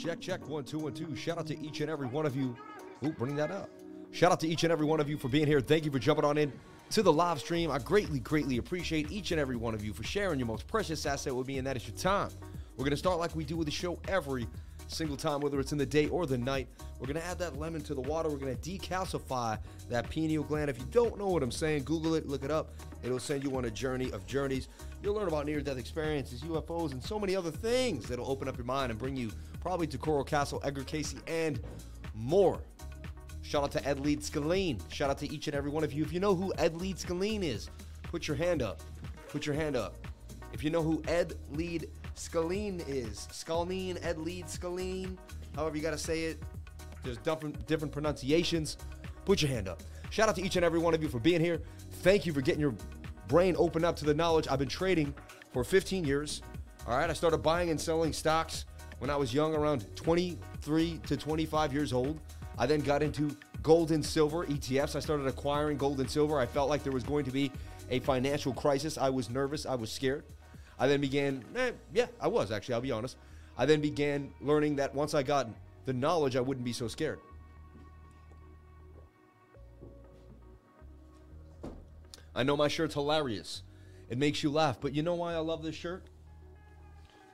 Check, check, one, two, one, two. Shout out to each and every one of you. Ooh, bring that up. Shout out to each and every one of you for being here. Thank you for jumping on in to the live stream. I greatly, greatly appreciate each and every one of you for sharing your most precious asset with me, and that is your time. We're going to start like we do with the show every single time, whether it's in the day or the night. We're going to add that lemon to the water. We're going to decalcify that pineal gland. If you don't know what I'm saying, Google it, look it up. It'll send you on a journey of journeys. You'll learn about near death experiences, UFOs, and so many other things that'll open up your mind and bring you probably to Coral Castle, Edgar Cayce, and more. Shout out to Ed Leedskalnin. Shout out to each and every one of you. If you know who Ed Leedskalnin is, put your hand up. Put your hand up. If you know who Ed Lead Scalene is, Scalene, Ed Leedskalnin, however you got to say it, there's different, different pronunciations. Put your hand up. Shout out to each and every one of you for being here. Thank you for getting your brain open up to the knowledge. I've been trading for 15 years. All right, I started buying and selling stocks when I was young, around 23 to 25 years old. I then got into gold and silver ETFs. I started acquiring gold and silver. I felt like there was going to be a financial crisis. I was nervous. I was scared. I then began, eh, yeah, I was actually, I'll be honest. I then began learning that once I got the knowledge, I wouldn't be so scared. I know my shirt's hilarious. It makes you laugh. But you know why I love this shirt?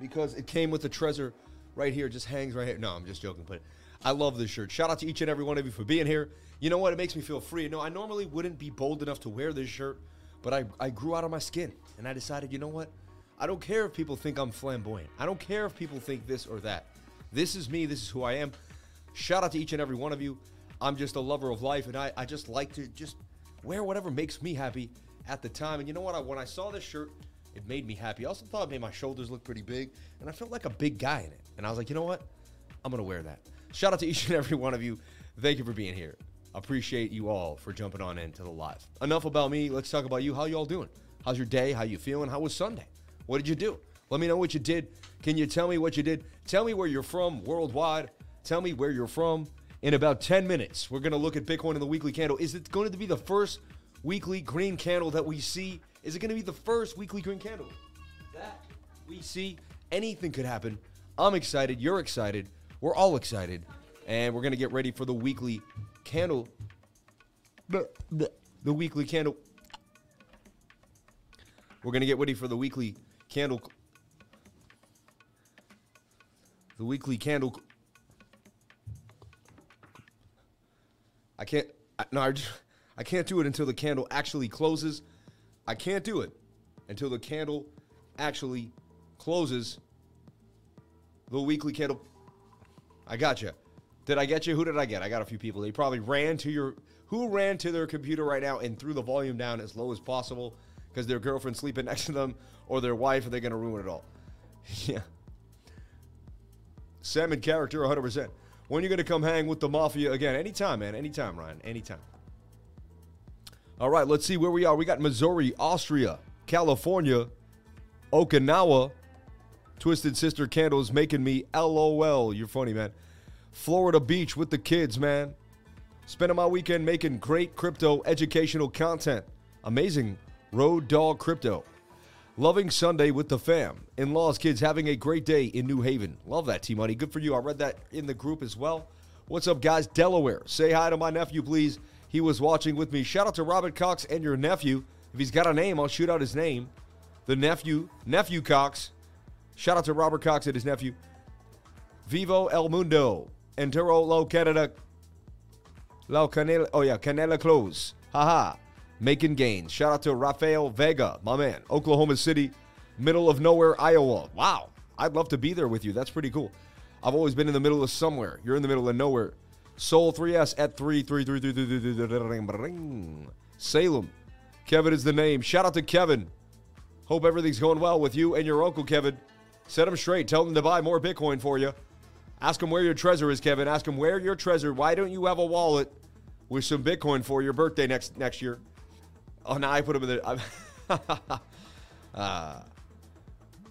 Because it came with the treasure right here, just hangs right here. No, I'm just joking, but I love this shirt. Shout out to each and every one of you for being here. You know what? It makes me feel free. No, I normally wouldn't be bold enough to wear this shirt, but I, I grew out of my skin and I decided, you know what? I don't care if people think I'm flamboyant. I don't care if people think this or that. This is me. This is who I am. Shout out to each and every one of you. I'm just a lover of life and I, I just like to just wear whatever makes me happy at the time. And you know what? I, when I saw this shirt, it made me happy. I also thought it made my shoulders look pretty big, and I felt like a big guy in it. And I was like, you know what? I'm gonna wear that. Shout out to each and every one of you. Thank you for being here. Appreciate you all for jumping on into the live. Enough about me. Let's talk about you. How you all doing? How's your day? How you feeling? How was Sunday? What did you do? Let me know what you did. Can you tell me what you did? Tell me where you're from worldwide. Tell me where you're from. In about 10 minutes, we're going to look at Bitcoin in the weekly candle. Is it going to be the first weekly green candle that we see? Is it going to be the first weekly green candle that we see? Anything could happen. I'm excited. You're excited. We're all excited. And we're going to get ready for the weekly candle. The, weekly candle. We're going to get ready for the weekly candle. The weekly candle. I can't. I, no, I, just, I can't do it until the candle actually closes. I can't do it until the candle actually closes. The weekly candle. I got you. Did I get you? Who did I get? I got a few people. They probably ran to your. Who ran to their computer right now and threw the volume down as low as possible because their girlfriend's sleeping next to them or their wife and they're to ruin it all? yeah. Salmon character 100%. When you to come hang with the mafia again? Anytime, man. Anytime, Ryan. Anytime. All right, let's see where we are. We got Missouri, Austria, California, Okinawa. Twisted Sister Candles making me LOL. You're funny, man. Florida Beach with the kids, man. Spending my weekend making great crypto educational content. Amazing. Road Dog Crypto. Loving Sunday with the fam. In laws, kids having a great day in New Haven. Love that, T Money. Good for you. I read that in the group as well. What's up, guys? Delaware. Say hi to my nephew, please. He was watching with me. Shout out to Robert Cox and your nephew. If he's got a name, I'll shoot out his name. The nephew, nephew Cox. Shout out to Robert Cox and his nephew. Vivo El Mundo. Entero Lo Canada. Lo Canela. Oh, yeah. Canela Close. Haha. Making gains. Shout out to Rafael Vega, my man. Oklahoma City, middle of nowhere, Iowa. Wow. I'd love to be there with you. That's pretty cool. I've always been in the middle of somewhere. You're in the middle of nowhere. Soul 3S at 33333. Salem. Kevin is the name. Shout out to Kevin. Hope everything's going well with you and your uncle, Kevin. Set him straight. Tell him to buy more Bitcoin for you. Ask him where your treasure is, Kevin. Ask him where your treasure. Why don't you have a wallet with some Bitcoin for your birthday next next year? Oh, now I put him in the. uh,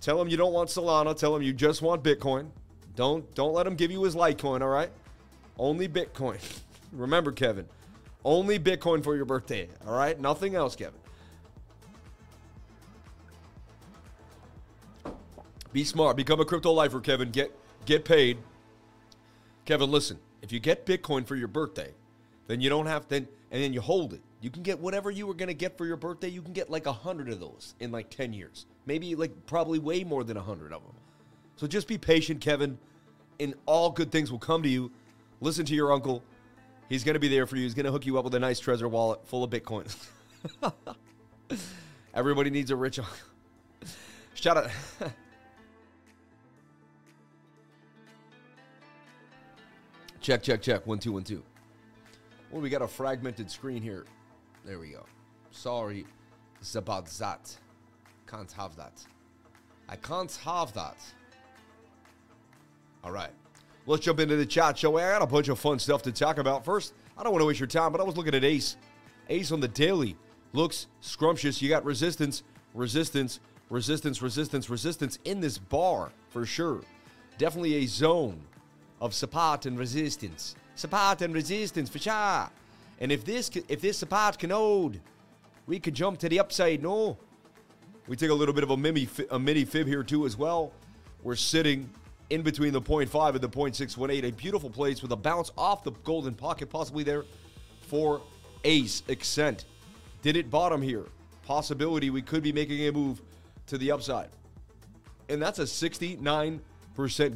tell him you don't want Solana. Tell him you just want Bitcoin. Don't don't let him give you his Litecoin. All right, only Bitcoin. Remember, Kevin, only Bitcoin for your birthday. All right, nothing else, Kevin. Be smart. Become a crypto lifer, Kevin. Get get paid. Kevin, listen, if you get Bitcoin for your birthday, then you don't have to and then you hold it. You can get whatever you were gonna get for your birthday. You can get like a hundred of those in like ten years, maybe like probably way more than a hundred of them. So just be patient, Kevin, and all good things will come to you. Listen to your uncle. He's gonna be there for you. He's gonna hook you up with a nice treasure wallet full of Bitcoin. Everybody needs a rich uncle. Shout out. check, check, check. One, two, one, two. Well, we got a fragmented screen here. There we go. Sorry. About that. Can't have that. I can't have that. All right. Let's jump into the chat show. I got a bunch of fun stuff to talk about. First, I don't want to waste your time, but I was looking at Ace. Ace on the daily looks scrumptious. You got resistance, resistance, resistance, resistance, resistance in this bar for sure. Definitely a zone of support and resistance. Support and resistance for sure. And if this if this support can hold, we could jump to the upside. No, we take a little bit of a mini a mini fib here too as well. We're sitting in between the 0.5 and the 0.618. A beautiful place with a bounce off the golden pocket, possibly there for Ace Accent. Did it bottom here? Possibility we could be making a move to the upside. And that's a 69%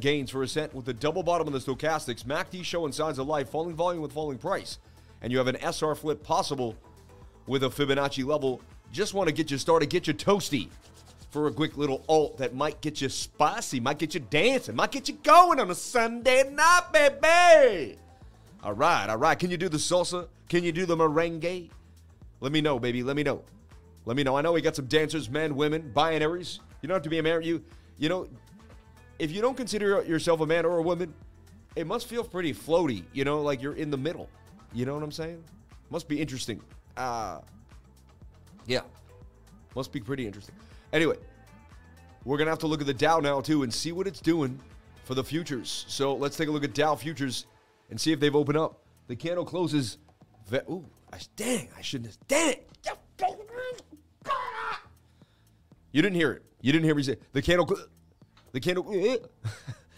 gains for Ascent with the double bottom of the stochastics. MACD showing signs of life, falling volume with falling price. And you have an SR flip possible with a Fibonacci level. Just want to get you started, get you toasty for a quick little alt that might get you spicy, might get you dancing, might get you going on a Sunday night, baby. All right, all right. Can you do the salsa? Can you do the merengue? Let me know, baby. Let me know. Let me know. I know we got some dancers, men, women, binaries. You don't have to be a man. You, you know, if you don't consider yourself a man or a woman, it must feel pretty floaty. You know, like you're in the middle. You know what I'm saying? Must be interesting. Uh, yeah, must be pretty interesting. Anyway, we're gonna have to look at the Dow now too and see what it's doing for the futures. So let's take a look at Dow futures and see if they've opened up. The candle closes. Ve- Ooh, I, dang! I shouldn't. Have, dang it! You didn't hear it. You didn't hear me say the candle. cl- The candle.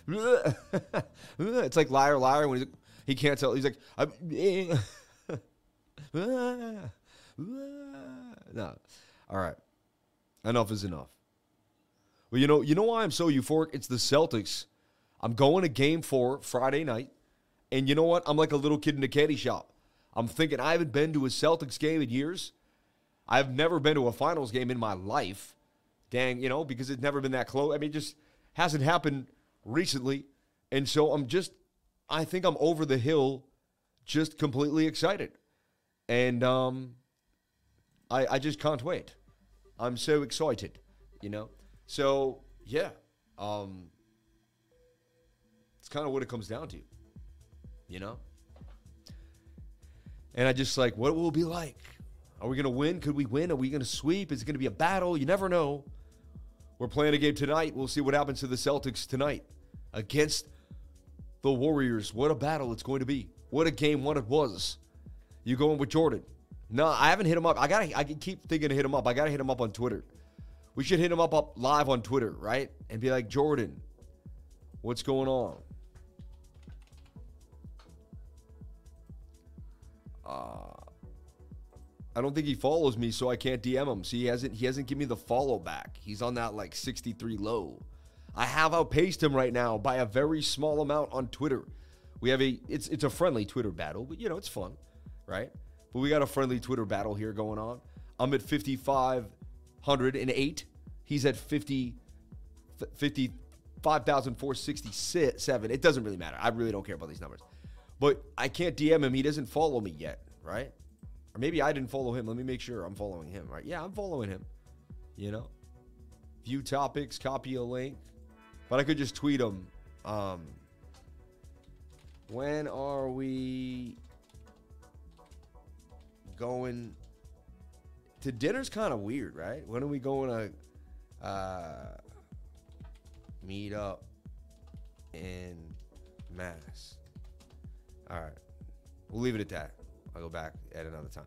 it's like liar, liar when he's, like, he can't tell. He's like, I'm, no. All right. Enough is enough. Well, you know, you know why I'm so euphoric? It's the Celtics. I'm going to game four Friday night. And you know what? I'm like a little kid in a candy shop. I'm thinking I haven't been to a Celtics game in years. I've never been to a finals game in my life. Dang, you know, because it's never been that close. I mean, it just hasn't happened recently. And so I'm just, I think I'm over the hill, just completely excited. And um, I, I just can't wait. I'm so excited, you know? So, yeah. Um, it's kind of what it comes down to, you know? And I just like, what will it be like? Are we going to win? Could we win? Are we going to sweep? Is it going to be a battle? You never know. We're playing a game tonight. We'll see what happens to the Celtics tonight against the Warriors. What a battle it's going to be. What a game one it was. You going with Jordan? No, I haven't hit him up. I gotta. I keep thinking to hit him up. I gotta hit him up on Twitter. We should hit him up, up live on Twitter, right? And be like, Jordan, what's going on? Uh, I don't think he follows me, so I can't DM him. See, he hasn't he hasn't given me the follow back. He's on that like 63 low. I have outpaced him right now by a very small amount on Twitter. We have a it's it's a friendly Twitter battle, but you know, it's fun, right? But we got a friendly Twitter battle here going on. I'm at 5,508. He's at 50 55,467. It doesn't really matter. I really don't care about these numbers. But I can't DM him. He doesn't follow me yet, right? Or maybe I didn't follow him. Let me make sure I'm following him, right? Yeah, I'm following him. You know? View topics, copy a link. But I could just tweet him. Um, when are we going to dinner's kind of weird, right? When are we going to uh, meet up in Mass? All right, we'll leave it at that. I'll go back at another time.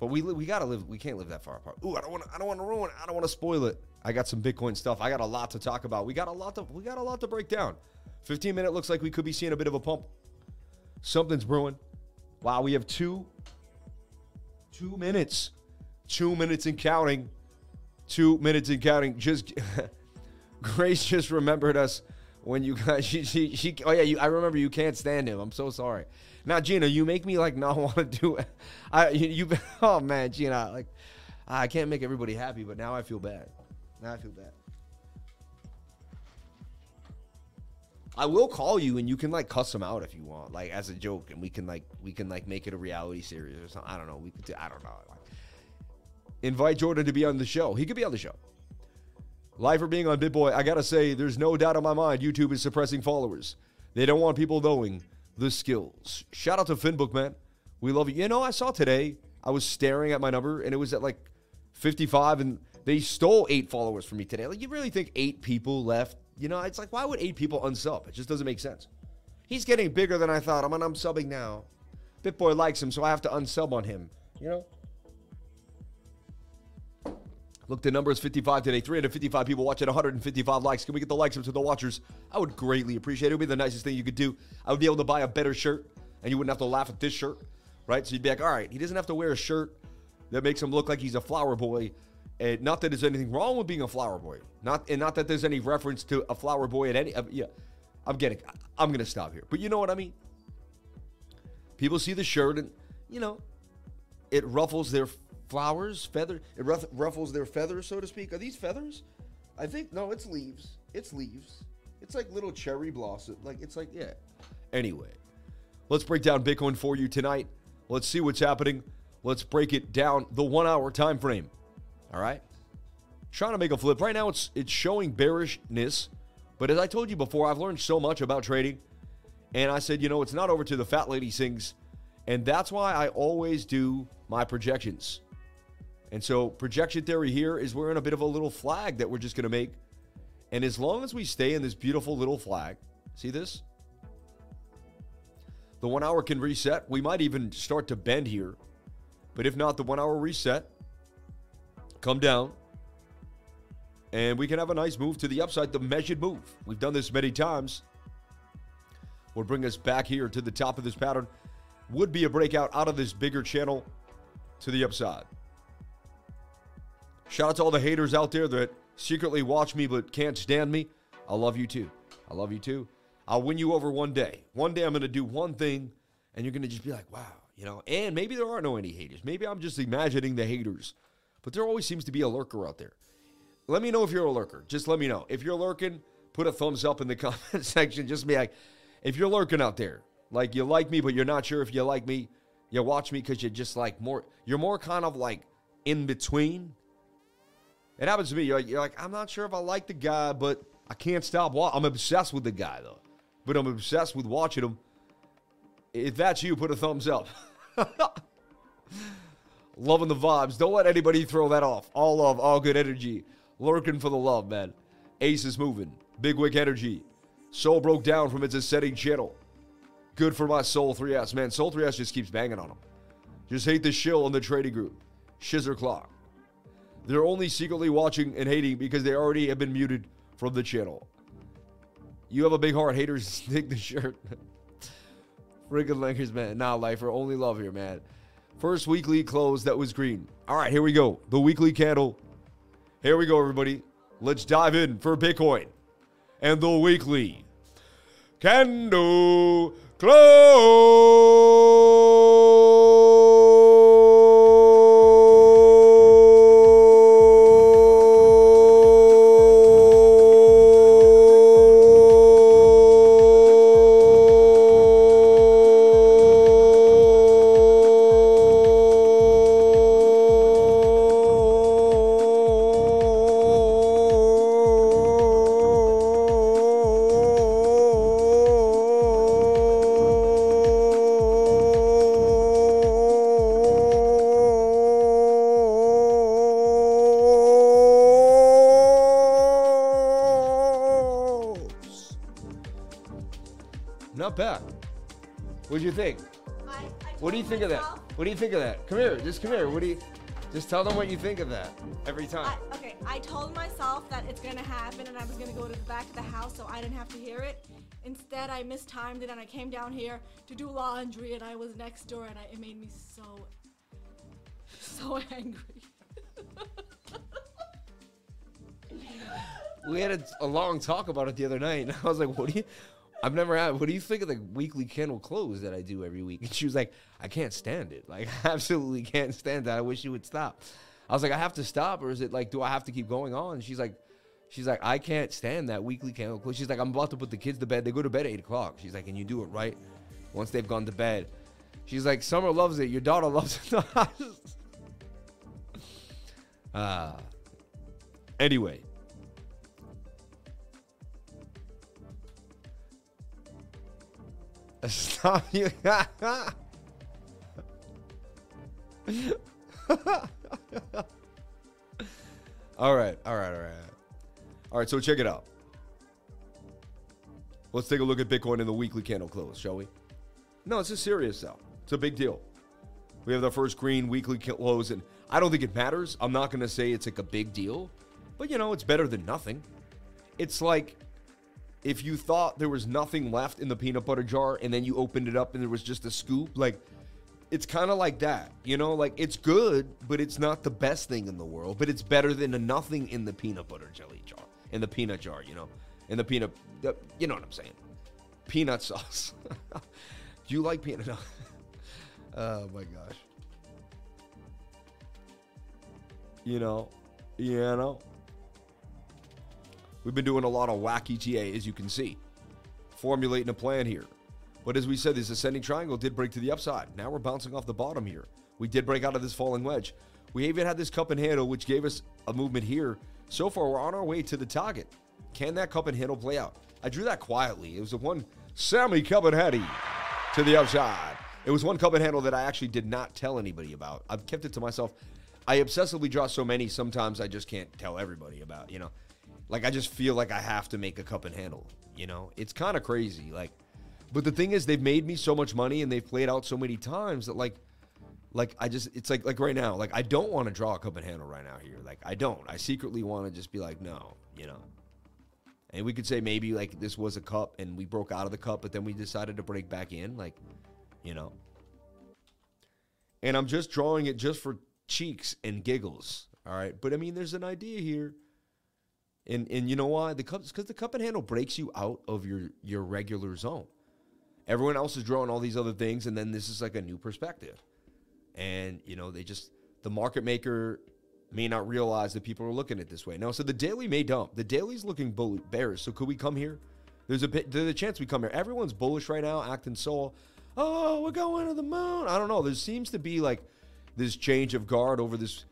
But we we gotta live. We can't live that far apart. Ooh, I don't want. I don't want to ruin. I don't want to spoil it. I got some Bitcoin stuff. I got a lot to talk about. We got a lot to. We got a lot to break down. 15 minute looks like we could be seeing a bit of a pump. Something's brewing. Wow, we have two, two minutes, two minutes and counting, two minutes and counting. Just Grace just remembered us when you guys. She, she, she oh yeah, you, I remember you can't stand him. I'm so sorry. Now Gina, you make me like not want to do it. I you, you oh man, Gina, like I can't make everybody happy, but now I feel bad. Now I feel bad. I will call you and you can like cuss them out if you want, like as a joke, and we can like we can like make it a reality series or something. I don't know. We could do, I don't know. Like, invite Jordan to be on the show. He could be on the show. Live for being on BitBoy. I gotta say, there's no doubt in my mind YouTube is suppressing followers. They don't want people knowing the skills. Shout out to Finbook, man. We love you. You know, I saw today. I was staring at my number and it was at like 55, and they stole eight followers from me today. Like, you really think eight people left you know, it's like, why would eight people unsub? It just doesn't make sense. He's getting bigger than I thought. I'm I'm subbing now. BitBoy likes him, so I have to unsub on him. You know? Look, the number is 55 today. 355 people watching, 155 likes. Can we get the likes up to the watchers? I would greatly appreciate it. It would be the nicest thing you could do. I would be able to buy a better shirt, and you wouldn't have to laugh at this shirt, right? So you'd be like, all right, he doesn't have to wear a shirt that makes him look like he's a flower boy and not that there's anything wrong with being a flower boy. Not and not that there's any reference to a flower boy at any. Uh, yeah, I'm getting. I'm gonna stop here. But you know what I mean. People see the shirt and you know, it ruffles their flowers, feather. It ruffles their feathers, so to speak. Are these feathers? I think no. It's leaves. It's leaves. It's like little cherry blossom. Like it's like yeah. Anyway, let's break down Bitcoin for you tonight. Let's see what's happening. Let's break it down the one hour time frame. All right. Trying to make a flip. Right now it's it's showing bearishness. But as I told you before, I've learned so much about trading. And I said, you know, it's not over to the fat lady sings. And that's why I always do my projections. And so projection theory here is we're in a bit of a little flag that we're just going to make. And as long as we stay in this beautiful little flag, see this? The one hour can reset. We might even start to bend here. But if not, the one hour reset come down, and we can have a nice move to the upside, the measured move. We've done this many times. Will bring us back here to the top of this pattern. Would be a breakout out of this bigger channel to the upside. Shout out to all the haters out there that secretly watch me but can't stand me. I love you too. I love you too. I'll win you over one day. One day I'm going to do one thing and you're going to just be like, wow, you know, and maybe there are no any haters. Maybe I'm just imagining the haters but there always seems to be a lurker out there. Let me know if you're a lurker. Just let me know. If you're lurking, put a thumbs up in the comment section. Just be like, if you're lurking out there, like you like me, but you're not sure if you like me, you watch me because you're just like more, you're more kind of like in between. It happens to me. You're like, you're like I'm not sure if I like the guy, but I can't stop. I'm obsessed with the guy though, but I'm obsessed with watching him. If that's you, put a thumbs up. Loving the vibes. Don't let anybody throw that off. All love, all good energy. Lurking for the love, man. Ace is moving. Big Wick energy. Soul broke down from its ascending channel. Good for my Soul 3S. Man, Soul 3S just keeps banging on him. Just hate the shill in the trading group. Shizzer Clock. They're only secretly watching and hating because they already have been muted from the channel. You have a big heart. Haters take the shirt. Friggin' Langers, man. Nah, lifer. Only love here, man. First weekly close that was green. All right, here we go. The weekly candle. Here we go, everybody. Let's dive in for Bitcoin and the weekly candle close. Think What do you think of that? What do you think of that? Come here, just come here. What do you? Just tell them what you think of that every time. I, okay, I I told myself that it's gonna happen and I was gonna go to the back of the house so I didn't have to hear it. Instead, I mistimed it and I came down here to do laundry and I was next door and I, it made me so, so angry. we had a, a, long talk about it the other night, and I was like, "What do you?" I've never had. What do you think of the weekly candle close that I do every week? And she was like, "I can't stand it. Like, I absolutely can't stand that. I wish you would stop." I was like, "I have to stop, or is it like, do I have to keep going on?" And she's like, "She's like, I can't stand that weekly candle close." She's like, "I'm about to put the kids to bed. They go to bed at eight o'clock." She's like, "And you do it right once they've gone to bed." She's like, "Summer loves it. Your daughter loves it." Ah. uh, anyway, Stop you. all right, all right, all right. All right, so check it out. Let's take a look at Bitcoin in the weekly candle close, shall we? No, it's a serious though. It's a big deal. We have the first green weekly close, and I don't think it matters. I'm not going to say it's like a big deal, but you know, it's better than nothing. It's like if you thought there was nothing left in the peanut butter jar and then you opened it up and there was just a scoop, like it's kind of like that, you know, like it's good, but it's not the best thing in the world, but it's better than a nothing in the peanut butter jelly jar, in the peanut jar, you know, in the peanut, you know what I'm saying? Peanut sauce. Do you like peanut? oh my gosh. You know, you know. We've been doing a lot of wacky ETA, as you can see, formulating a plan here. But as we said, this ascending triangle did break to the upside. Now we're bouncing off the bottom here. We did break out of this falling wedge. We even had this cup and handle, which gave us a movement here. So far, we're on our way to the target. Can that cup and handle play out? I drew that quietly. It was the one Sammy cup and handy to the upside. It was one cup and handle that I actually did not tell anybody about. I've kept it to myself. I obsessively draw so many, sometimes I just can't tell everybody about, you know. Like I just feel like I have to make a cup and handle. You know, it's kind of crazy. Like, but the thing is, they've made me so much money and they've played out so many times that like, like I just it's like like right now, like I don't want to draw a cup and handle right now here. Like I don't. I secretly want to just be like, no, you know. And we could say maybe like this was a cup and we broke out of the cup, but then we decided to break back in, like, you know. And I'm just drawing it just for cheeks and giggles. All right. But I mean, there's an idea here and and you know why? The cup because the cup and handle breaks you out of your your regular zone. Everyone else is drawing all these other things, and then this is like a new perspective. And you know, they just the market maker may not realize that people are looking at this way. No, so the daily may dump. The daily's looking bull- bearish. So could we come here? There's a bit there's a chance we come here. Everyone's bullish right now, acting so oh, we're going to the moon. I don't know. There seems to be like this change of guard over this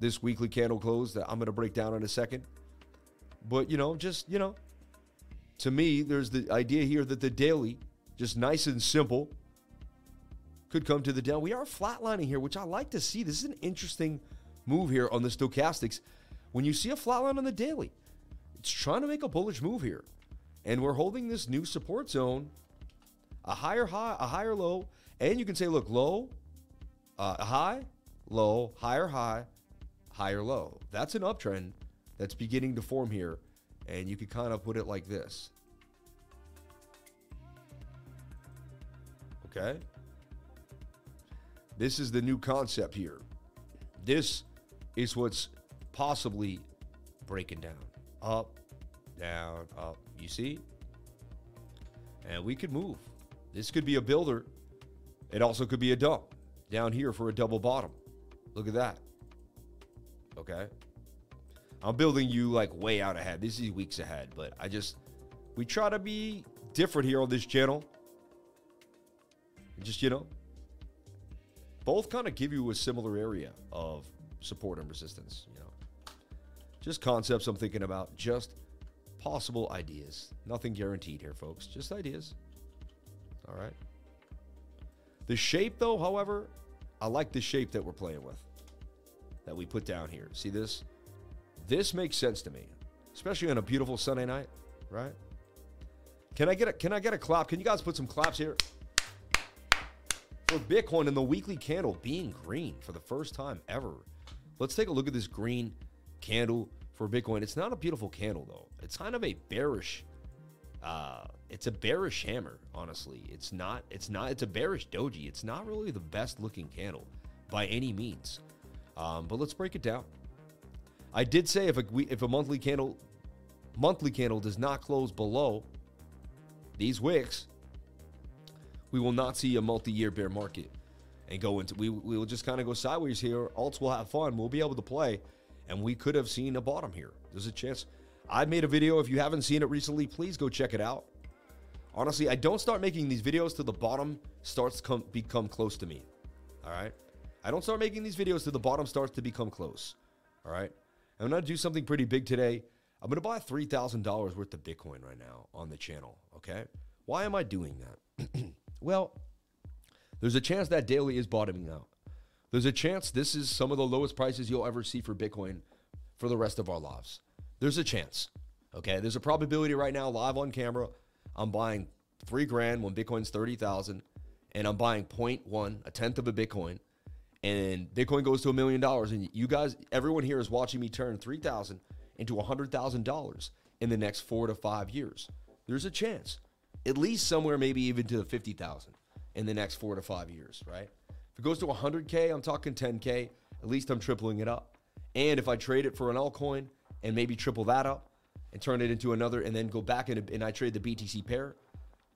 this weekly candle close that I'm to break down in a second. But, you know, just, you know, to me, there's the idea here that the daily, just nice and simple, could come to the down. We are flatlining here, which I like to see. This is an interesting move here on the stochastics. When you see a flatline on the daily, it's trying to make a bullish move here. And we're holding this new support zone, a higher high, a higher low. And you can say, look, low, uh, high, low, higher high, higher low. That's an uptrend that's beginning to form here. And you could kind of put it like this. Okay? This is the new concept here. This is what's possibly breaking down. Up, down, up. You see? And we could move. This could be a builder. It also could be a dump down here for a double bottom. Look at that. Okay? I'm building you like way out ahead. This is weeks ahead, but I just we try to be different here on this channel. Just you know, both kind of give you a similar area of support and resistance. You know, just concepts I'm thinking about, just possible ideas. Nothing guaranteed here, folks. Just ideas. All right. The shape, though, however, I like the shape that we're playing with. That we put down here. See this? This makes sense to me, especially on a beautiful Sunday night, right? Can I get a can I get a clap? Can you guys put some claps here? For Bitcoin and the weekly candle being green for the first time ever. Let's take a look at this green candle for Bitcoin. It's not a beautiful candle though. It's kind of a bearish. Uh, it's a bearish hammer. Honestly, it's not. It's not. It's a bearish doji. It's not really the best looking candle by any means. Um, but let's break it down. I did say if a if a monthly candle monthly candle does not close below these wicks, we will not see a multi-year bear market and go into we we will just kind of go sideways here. Alts will have fun. We'll be able to play, and we could have seen a bottom here. There's a chance. I made a video. If you haven't seen it recently, please go check it out. Honestly, I don't start making these videos till the bottom starts to come become close to me. All right, I don't start making these videos till the bottom starts to become close. All right, I'm gonna do something pretty big today. I'm gonna buy three thousand dollars worth of Bitcoin right now on the channel. Okay, why am I doing that? well there's a chance that daily is bottoming out. There's a chance this is some of the lowest prices you'll ever see for Bitcoin for the rest of our lives. There's a chance. Okay. There's a probability right now, live on camera. I'm buying three grand when Bitcoin's 30,000, and I'm buying 0.1, a tenth of a Bitcoin, and Bitcoin goes to a million dollars. And you guys, everyone here is watching me turn 3,000 into a $100,000 in the next four to five years. There's a chance, at least somewhere, maybe even to 50,000 in the next four to five years, right? If it goes to 100K, I'm talking 10K. At least I'm tripling it up. And if I trade it for an altcoin and maybe triple that up and turn it into another and then go back and, and I trade the BTC pair,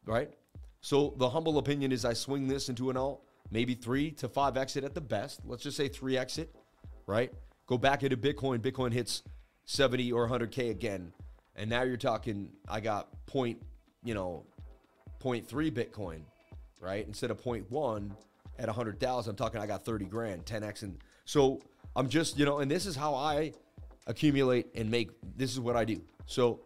right? So the humble opinion is I swing this into an alt, maybe three to five exit at the best. Let's just say three exit, right? Go back into Bitcoin. Bitcoin hits 70 or 100K again. And now you're talking, I got point, you know, 0.3 Bitcoin right? Instead of 0.1 at 100,000, I'm talking I got 30 grand, 10x. And so I'm just, you know, and this is how I accumulate and make, this is what I do. So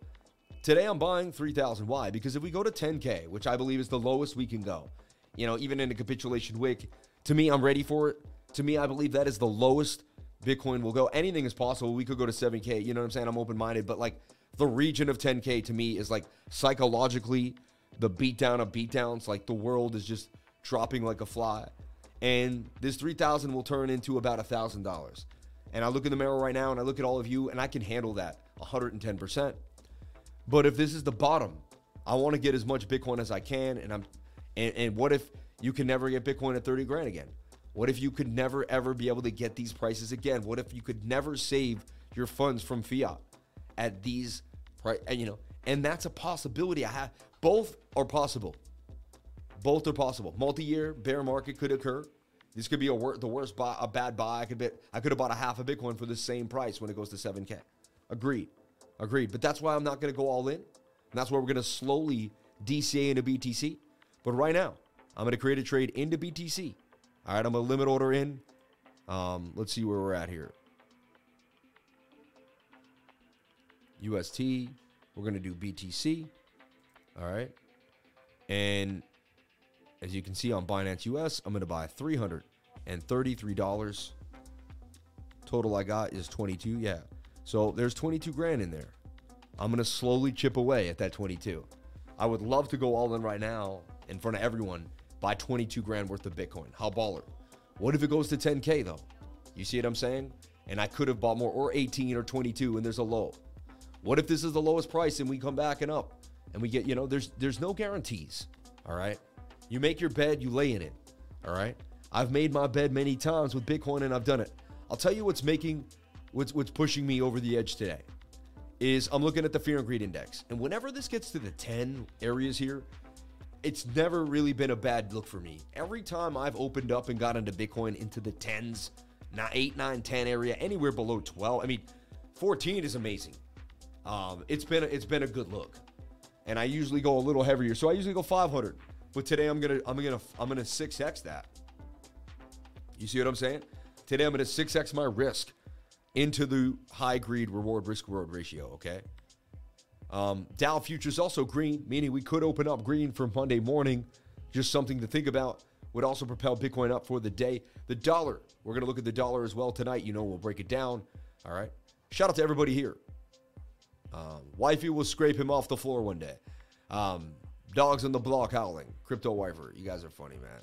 today I'm buying 3,000. Why? Because if we go to 10K, which I believe is the lowest we can go, you know, even in a capitulation wick, to me, I'm ready for it. To me, I believe that is the lowest Bitcoin will go. Anything is possible. We could go to 7K. You know what I'm saying? I'm open minded, but like the region of 10K to me is like psychologically the beatdown of beatdowns. Like the world is just dropping like a fly. And this 3000 will turn into about $1,000. And I look in the mirror right now and I look at all of you and I can handle that 110%. But if this is the bottom, I want to get as much Bitcoin as I can. And I'm and, and what if you can never get Bitcoin at 30 grand again? What if you could never ever be able to get these prices again? What if you could never save your funds from fiat at these price? And uh, you know, and that's a possibility. I have both are possible. Both are possible. Multi-year bear market could occur. This could be a wor- the worst buy, a bad buy. I could bet I could have bought a half a Bitcoin for the same price when it goes to 7K. Agreed. Agreed. But that's why I'm not going to go all in. And that's why we're going to slowly DCA into BTC. But right now, I'm going to create a trade into BTC. All right, I'm to limit order in. Um, let's see where we're at here. UST. We're going to do BTC. All right. And as you can see on Binance US, I'm going to buy $333. Total I got is 22. Yeah. So there's 22 grand in there. I'm going to slowly chip away at that 22. I would love to go all in right now in front of everyone, buy 22 grand worth of Bitcoin. How baller. What if it goes to 10K though? You see what I'm saying? And I could have bought more, or 18 or 22, and there's a low. What if this is the lowest price and we come back and up? and we get you know there's there's no guarantees all right you make your bed you lay in it all right i've made my bed many times with bitcoin and i've done it i'll tell you what's making what's what's pushing me over the edge today is i'm looking at the fear and greed index and whenever this gets to the 10 areas here it's never really been a bad look for me every time i've opened up and got into bitcoin into the 10s not 8 9 10 area anywhere below 12 i mean 14 is amazing um, it's been a, it's been a good look and I usually go a little heavier. So I usually go 500. But today I'm gonna I'm gonna I'm gonna 6x that. You see what I'm saying? Today I'm gonna 6x my risk into the high greed reward risk reward ratio. Okay. Um, Dow futures also green, meaning we could open up green for Monday morning. Just something to think about. Would also propel Bitcoin up for the day. The dollar, we're gonna look at the dollar as well tonight. You know, we'll break it down. All right. Shout out to everybody here. Um, wifey will scrape him off the floor one day. Um, dogs on the block howling. Crypto wifer. You guys are funny, man.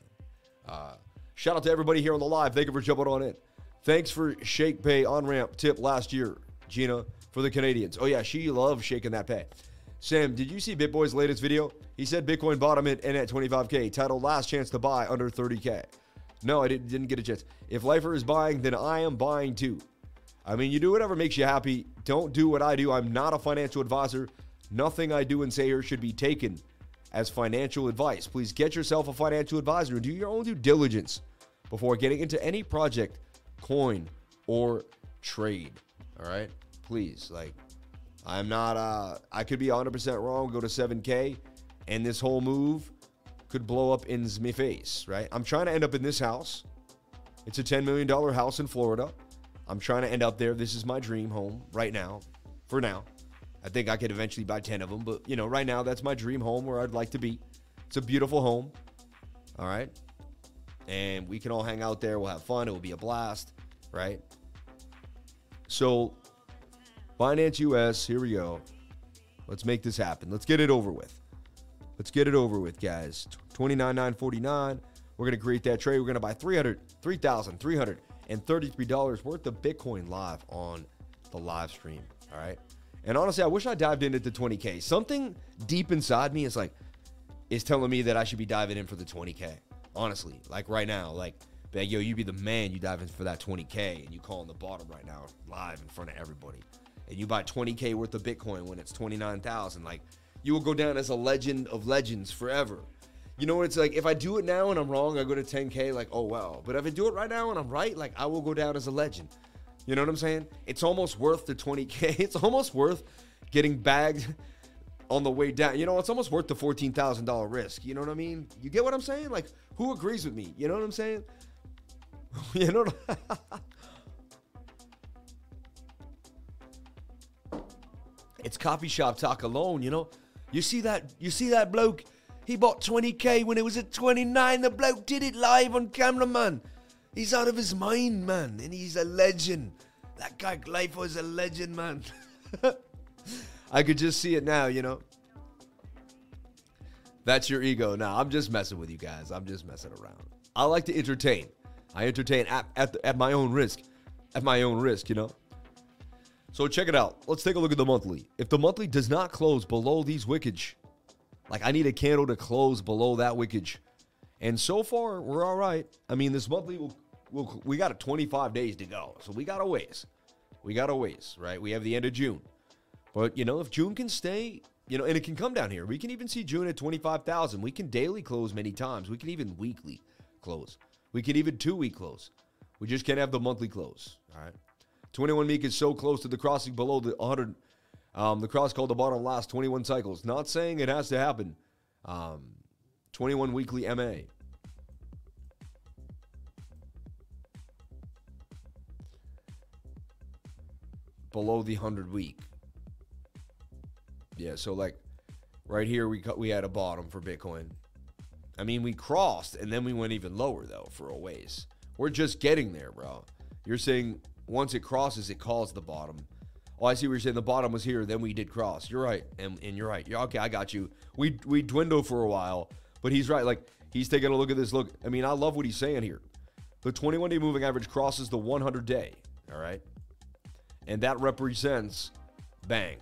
Uh, shout out to everybody here on the live. Thank you for jumping on in. Thanks for Shakepay on ramp tip last year. Gina for the Canadians. Oh yeah, she loves shaking that pay. Sam, did you see BitBoy's latest video? He said Bitcoin bottom it and at 25k, titled "Last Chance to Buy Under 30k." No, I didn't, didn't get a chance. If Lifer is buying, then I am buying too. I mean, you do whatever makes you happy. Don't do what I do. I'm not a financial advisor. Nothing I do and say here should be taken as financial advice. Please get yourself a financial advisor and do your own due diligence before getting into any project, coin, or trade. All right? Please, like, I'm not, uh, I could be 100% wrong, go to 7K, and this whole move could blow up in my face, right? I'm trying to end up in this house. It's a $10 million house in Florida. I'm trying to end up there. This is my dream home right now, for now. I think I could eventually buy 10 of them, but you know, right now that's my dream home where I'd like to be. It's a beautiful home. All right. And we can all hang out there. We'll have fun. It will be a blast, right? So, Binance US, here we go. Let's make this happen. Let's get it over with. Let's get it over with, guys. 29,949. We're going to create that trade. We're going to buy 300, 3,333 dollars worth of Bitcoin live on the live stream. All right. And honestly, I wish I dived in at the 20K. Something deep inside me is like, is telling me that I should be diving in for the 20K. Honestly, like right now, like, like yo, you be the man, you dive in for that 20K and you call on the bottom right now, live in front of everybody. And you buy 20K worth of Bitcoin when it's 29,000. Like, you will go down as a legend of legends forever. You know what it's like? If I do it now and I'm wrong, I go to 10K, like, oh, well. But if I do it right now and I'm right, like, I will go down as a legend. You know what I'm saying? It's almost worth the 20K. It's almost worth getting bagged on the way down. You know, it's almost worth the $14,000 risk. You know what I mean? You get what I'm saying? Like, who agrees with me? You know what I'm saying? you know It's coffee shop talk alone, you know? You see that you see that bloke? He bought 20k when it was at 29. The bloke did it live on camera, man. He's out of his mind, man, and he's a legend. That guy Glypho is a legend, man. I could just see it now, you know. That's your ego. Now I'm just messing with you guys. I'm just messing around. I like to entertain. I entertain at at, at my own risk, at my own risk, you know. So check it out. Let's take a look at the monthly. If the monthly does not close below these wickage, like I need a candle to close below that wickage. And so far, we're all right. I mean, this monthly will we'll, we got a 25 days to go. So we got a ways. We got a ways, right? We have the end of June. But, you know, if June can stay, you know, and it can come down here. We can even see June at 25,000. We can daily close many times. We can even weekly close. We can even two week close. We just can't have the monthly close. All right. 21 week is so close to the crossing below the 100. Um, the cross called the bottom last 21 cycles. Not saying it has to happen. Um, 21 weekly MA. below the 100 week. Yeah, so like right here we we had a bottom for Bitcoin. I mean, we crossed and then we went even lower though for a ways. We're just getting there, bro. You're saying once it crosses, it calls the bottom. Oh, I see what you're saying. The bottom was here, then we did cross. You're right, and, and you're right. You're, okay, I got you. We we dwindle for a while, but he's right. Like he's taking a look at this. Look, I mean, I love what he's saying here. The 21 day moving average crosses the 100 day. All right, and that represents bang.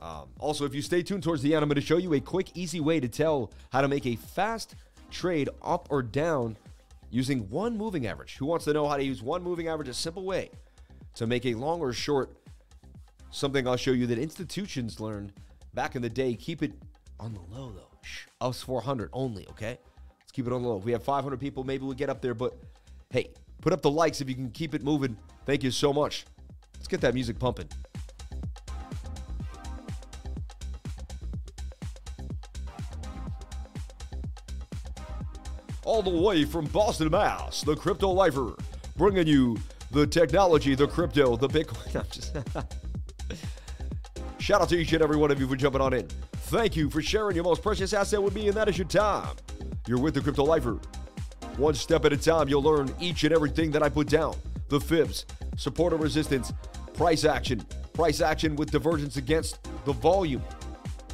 Um, also, if you stay tuned towards the end, I'm going to show you a quick, easy way to tell how to make a fast trade up or down using one moving average. Who wants to know how to use one moving average? A simple way to make a long or short. Something I'll show you that institutions learned back in the day. Keep it on the low though. Shh, us 400 only, okay? Let's keep it on the low. If we have 500 people, maybe we'll get up there. But hey, put up the likes if you can keep it moving. Thank you so much. Let's get that music pumping. All the way from Boston, Mass, the Crypto Lifer, bringing you the technology, the crypto, the Bitcoin. I'm just Shout out to each and every one of you for jumping on in. Thank you for sharing your most precious asset with me, and that is your time. You're with the Crypto Lifer. One step at a time, you'll learn each and everything that I put down the fibs, support and resistance, price action, price action with divergence against the volume,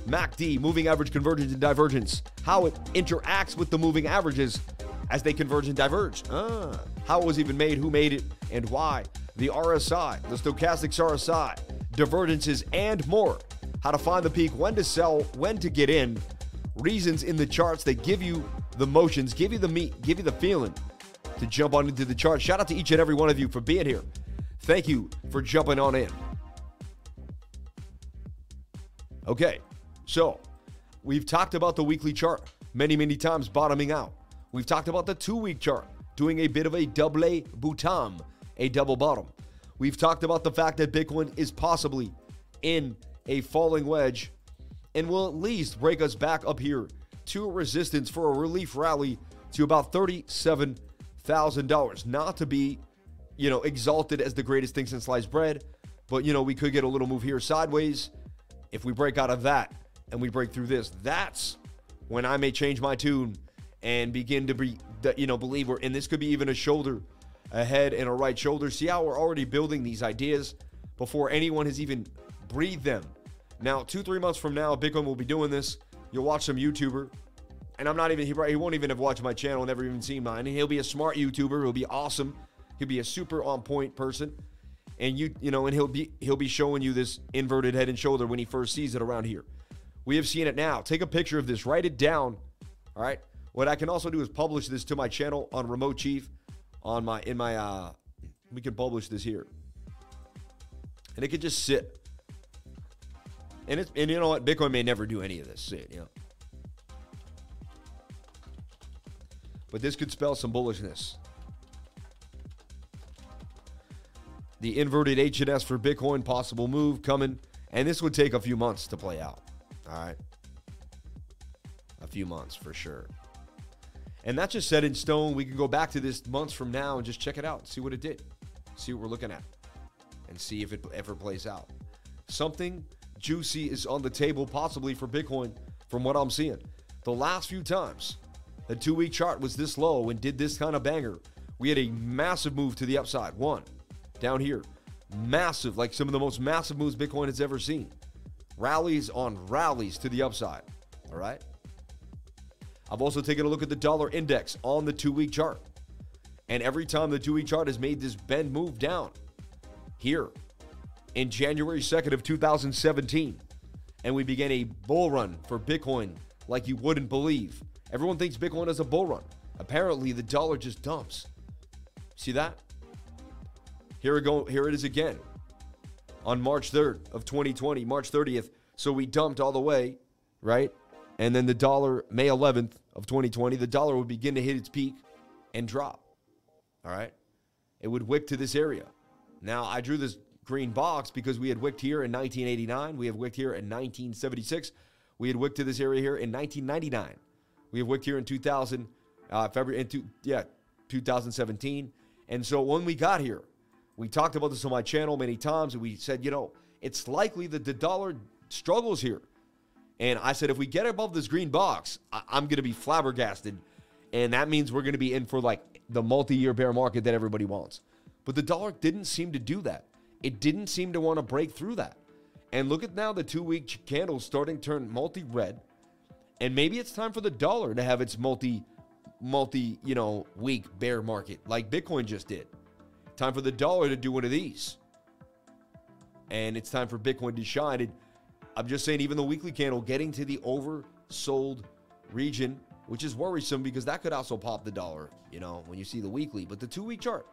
MACD, moving average convergence and divergence, how it interacts with the moving averages as they converge and diverge. Ah, how it was even made, who made it, and why. The RSI, the stochastic RSI, divergences, and more. How to find the peak, when to sell, when to get in, reasons in the charts that give you the motions, give you the meat, give you the feeling to jump on into the chart. Shout out to each and every one of you for being here. Thank you for jumping on in. Okay, so we've talked about the weekly chart many, many times bottoming out. We've talked about the two week chart doing a bit of a double bottom, a double bottom. We've talked about the fact that Bitcoin is possibly in a falling wedge and will at least break us back up here to resistance for a relief rally to about $37,000. Not to be, you know, exalted as the greatest thing since sliced bread, but, you know, we could get a little move here sideways. If we break out of that and we break through this, that's when I may change my tune and begin to be, you know, believe we're, and this could be even a shoulder, a head and a right shoulder. See how we're already building these ideas before anyone has even breathed them. Now, two, three months from now, Bitcoin will be doing this. You'll watch some YouTuber, and I'm not even, he, he won't even have watched my channel, never even seen mine. He'll be a smart YouTuber. He'll be awesome. He'll be a super on point person. And you, you know, and he'll be he'll be showing you this inverted head and shoulder when he first sees it around here. We have seen it now. Take a picture of this, write it down. All right. What I can also do is publish this to my channel on Remote Chief on my in my uh we can publish this here. And it could just sit. And it's and you know what? Bitcoin may never do any of this. Sit, you know. But this could spell some bullishness. The inverted HNS for Bitcoin, possible move coming. And this would take a few months to play out. All right. A few months for sure. And that's just set in stone. We can go back to this months from now and just check it out, see what it did, see what we're looking at, and see if it ever plays out. Something juicy is on the table, possibly for Bitcoin, from what I'm seeing. The last few times the two week chart was this low and did this kind of banger, we had a massive move to the upside. One, down here, massive, like some of the most massive moves Bitcoin has ever seen. Rallies on rallies to the upside. All right. I've also taken a look at the dollar index on the two week chart. And every time the two week chart has made this bend move down, here in January 2nd of 2017, and we began a bull run for Bitcoin like you wouldn't believe. Everyone thinks Bitcoin is a bull run. Apparently, the dollar just dumps. See that? Here we go. Here it is again on March 3rd of 2020, March 30th. So we dumped all the way, right? And then the dollar, May 11th of 2020, the dollar would begin to hit its peak and drop. All right. It would wick to this area. Now, I drew this green box because we had wicked here in 1989. We have wicked here in 1976. We had wicked to this area here in 1999. We have wicked here in 2000, uh, February, in two, yeah, 2017. And so when we got here, we talked about this on my channel many times, and we said, you know, it's likely that the dollar struggles here. And I said, if we get above this green box, I- am going to be flabbergasted. And that means we're going to be in for like the multi year bear market that everybody wants. But the dollar didn't seem to do that. It didn't seem to want to break through that. And look at now the two week candle starting to turn multi red. And maybe it's time for the dollar to have its multi, multi, you know, week bear market like Bitcoin just did. Time for the dollar to do one of these. And it's time for Bitcoin to shine. And I'm just saying, even the weekly candle getting to the oversold region, which is worrisome because that could also pop the dollar, you know, when you see the weekly. But the two week chart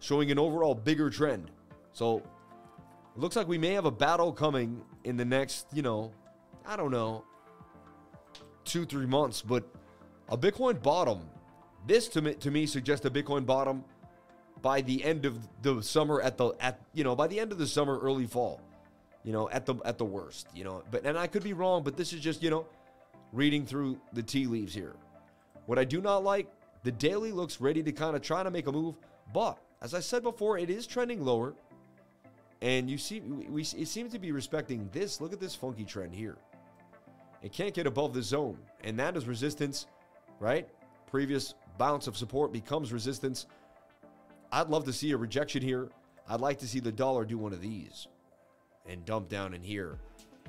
showing an overall bigger trend. So it looks like we may have a battle coming in the next, you know, I don't know, two, three months. But a Bitcoin bottom, this to me, to me suggests a Bitcoin bottom by the end of the summer at the at you know by the end of the summer early fall you know at the at the worst you know but and I could be wrong but this is just you know reading through the tea leaves here. What I do not like the daily looks ready to kind of try to make a move but as I said before it is trending lower. And you see we, we it seems to be respecting this look at this funky trend here. It can't get above the zone and that is resistance right? Previous bounce of support becomes resistance. I'd love to see a rejection here. I'd like to see the dollar do one of these and dump down in here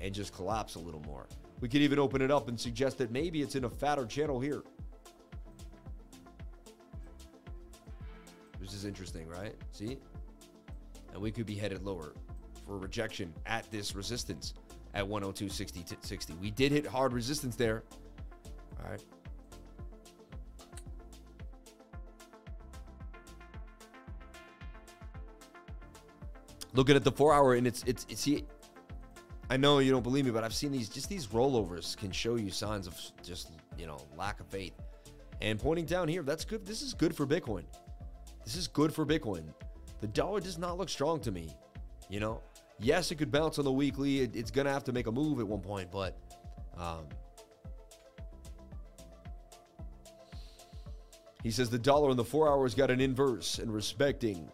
and just collapse a little more. We could even open it up and suggest that maybe it's in a fatter channel here. This is interesting, right? See? And we could be headed lower for rejection at this resistance at 102.60 60. We did hit hard resistance there. All right. Looking at the four hour, and it's it's it's see. I know you don't believe me, but I've seen these just these rollovers can show you signs of just you know lack of faith. And pointing down here, that's good. This is good for Bitcoin. This is good for Bitcoin. The dollar does not look strong to me. You know, yes, it could bounce on the weekly. It, it's gonna have to make a move at one point, but um, he says the dollar in the four hours got an inverse and respecting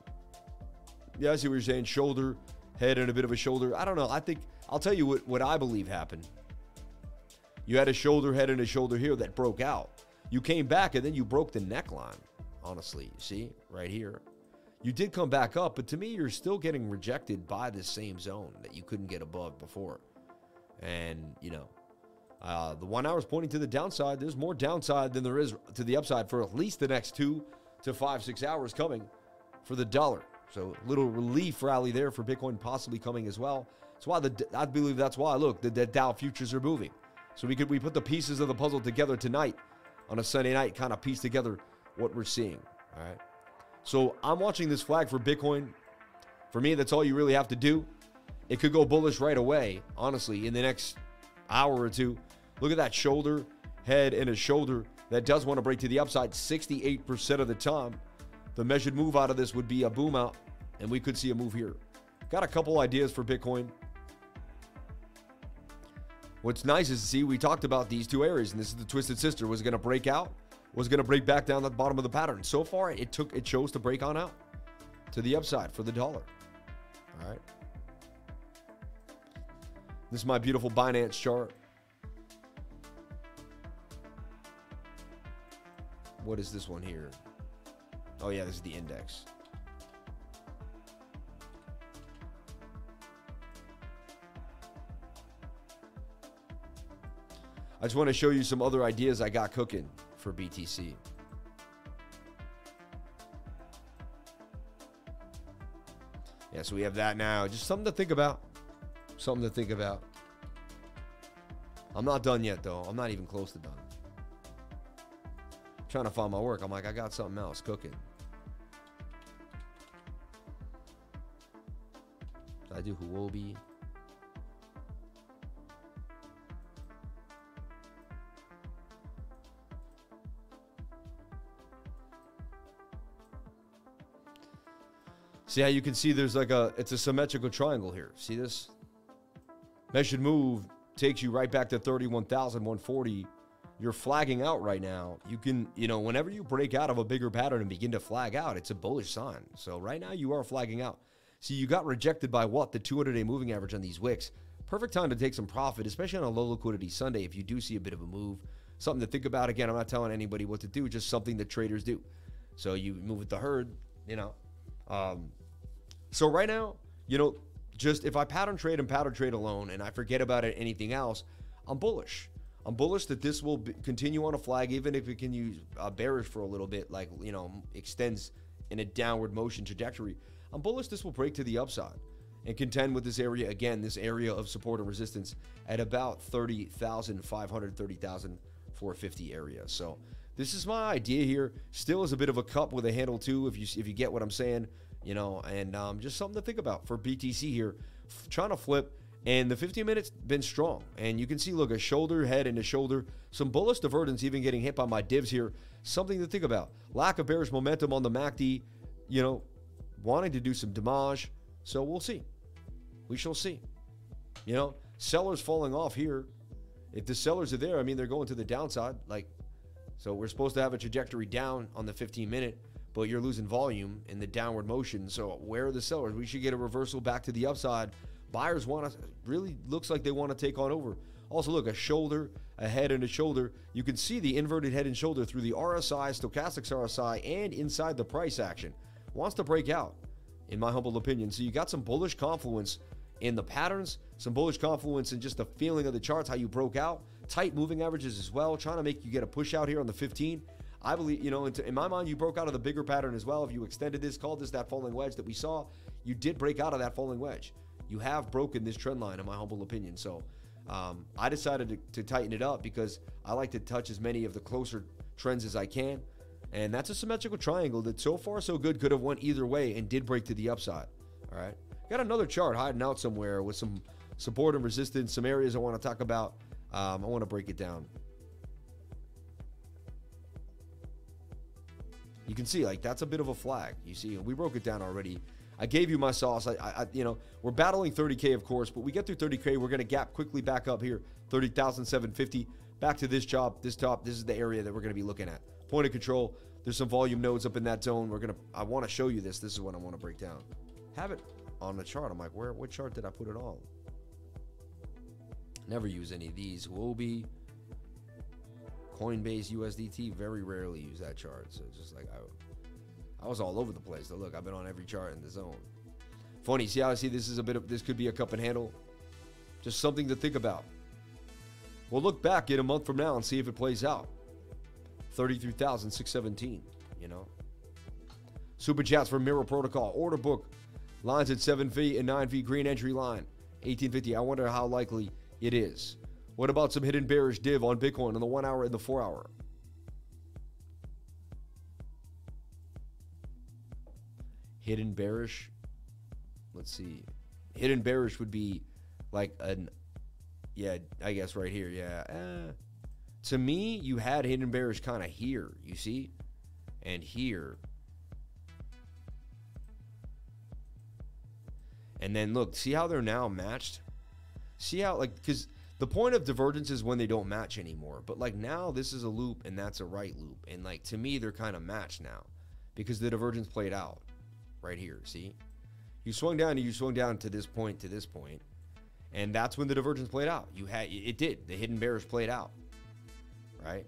yeah, I see what you're saying. Shoulder, head, and a bit of a shoulder. I don't know. I think I'll tell you what, what I believe happened. You had a shoulder, head, and a shoulder here that broke out. You came back and then you broke the neckline. Honestly, see right here. You did come back up, but to me, you're still getting rejected by the same zone that you couldn't get above before. And, you know, uh, the one hour is pointing to the downside. There's more downside than there is to the upside for at least the next two to five, six hours coming for the dollar. So a little relief rally there for Bitcoin possibly coming as well. That's why the I believe that's why look the, the Dow futures are moving. So we could we put the pieces of the puzzle together tonight on a Sunday night, kind of piece together what we're seeing. All right. So I'm watching this flag for Bitcoin. For me, that's all you really have to do. It could go bullish right away, honestly, in the next hour or two. Look at that shoulder, head, and a shoulder that does want to break to the upside 68% of the time. The measured move out of this would be a boom out, and we could see a move here. Got a couple ideas for Bitcoin. What's nice is to see we talked about these two areas, and this is the Twisted Sister. Was going to break out? Was going to break back down the bottom of the pattern? So far, it took it chose to break on out to the upside for the dollar. All right. This is my beautiful Binance chart. What is this one here? Oh, yeah, this is the index. I just want to show you some other ideas I got cooking for BTC. Yeah, so we have that now. Just something to think about. Something to think about. I'm not done yet, though. I'm not even close to done. I'm trying to find my work. I'm like, I got something else cooking. I do Huobi? See how you can see there's like a it's a symmetrical triangle here. See this? Measured move takes you right back to 31,140. You're flagging out right now. You can, you know, whenever you break out of a bigger pattern and begin to flag out, it's a bullish sign. So right now you are flagging out. See, you got rejected by what? The 200 day moving average on these wicks. Perfect time to take some profit, especially on a low liquidity Sunday if you do see a bit of a move. Something to think about. Again, I'm not telling anybody what to do, just something that traders do. So you move with the herd, you know. Um, so right now, you know, just if I pattern trade and pattern trade alone and I forget about it, anything else, I'm bullish. I'm bullish that this will be, continue on a flag, even if it can use uh, bearish for a little bit, like, you know, extends in a downward motion trajectory. I'm bullish this will break to the upside and contend with this area again, this area of support and resistance at about 30,500, 30,450 area. So this is my idea here. Still is a bit of a cup with a handle too, if you if you get what I'm saying you know, and um, just something to think about for BTC here. Trying to flip, and the 15 minutes been strong. And you can see, look, a shoulder, head, and a shoulder. Some bullish divergence even getting hit by my divs here. Something to think about. Lack of bearish momentum on the MACD, you know, wanting to do some damage. So we'll see. We shall see. You know, sellers falling off here. If the sellers are there, I mean, they're going to the downside. Like, so we're supposed to have a trajectory down on the 15 minute but you're losing volume in the downward motion. So where are the sellers? We should get a reversal back to the upside. Buyers want to really looks like they want to take on over. Also, look, a shoulder, a head, and a shoulder. You can see the inverted head and shoulder through the RSI, stochastics RSI, and inside the price action. Wants to break out, in my humble opinion. So you got some bullish confluence in the patterns, some bullish confluence in just the feeling of the charts, how you broke out. Tight moving averages as well, trying to make you get a push out here on the 15. I believe, you know, in my mind, you broke out of the bigger pattern as well. If you extended this, called this that falling wedge that we saw, you did break out of that falling wedge. You have broken this trend line, in my humble opinion. So um, I decided to, to tighten it up because I like to touch as many of the closer trends as I can. And that's a symmetrical triangle that so far so good could have went either way and did break to the upside. All right. Got another chart hiding out somewhere with some support and resistance, some areas I want to talk about. Um, I want to break it down. You can see like that's a bit of a flag. You see, we broke it down already. I gave you my sauce. I, I, you know, we're battling 30k, of course, but we get through 30k. We're to gap quickly back up here, 30,750. Back to this job, this top. This is the area that we're to be looking at. Point of control. There's some volume nodes up in that zone. We're gonna. I want to show you this. This is what I want to break down. Have it on the chart. I'm like, where? What chart did I put it on? Never use any of these. Huobi, Coinbase, USDT. Very rarely use that chart. So it's just like I, I was all over the place. So look, I've been on every chart in the zone. Funny. See how I see this is a bit of this could be a cup and handle. Just something to think about. We'll look back in a month from now and see if it plays out. 33,617, you know. Super chats for Mirror Protocol. Order book. Lines at 7 feet and 9 feet green entry line. 1850. I wonder how likely it is. What about some hidden bearish div on Bitcoin in the one hour and the four hour? Hidden bearish. Let's see. Hidden bearish would be like an, yeah, I guess right here. Yeah. Eh. To me, you had hidden Bears kind of here, you see? And here. And then look, see how they're now matched? See how, like, because the point of divergence is when they don't match anymore. But, like, now this is a loop and that's a right loop. And, like, to me, they're kind of matched now because the divergence played out right here. See? You swung down and you swung down to this point to this point, And that's when the divergence played out. You had it did. The hidden bears played out. Right?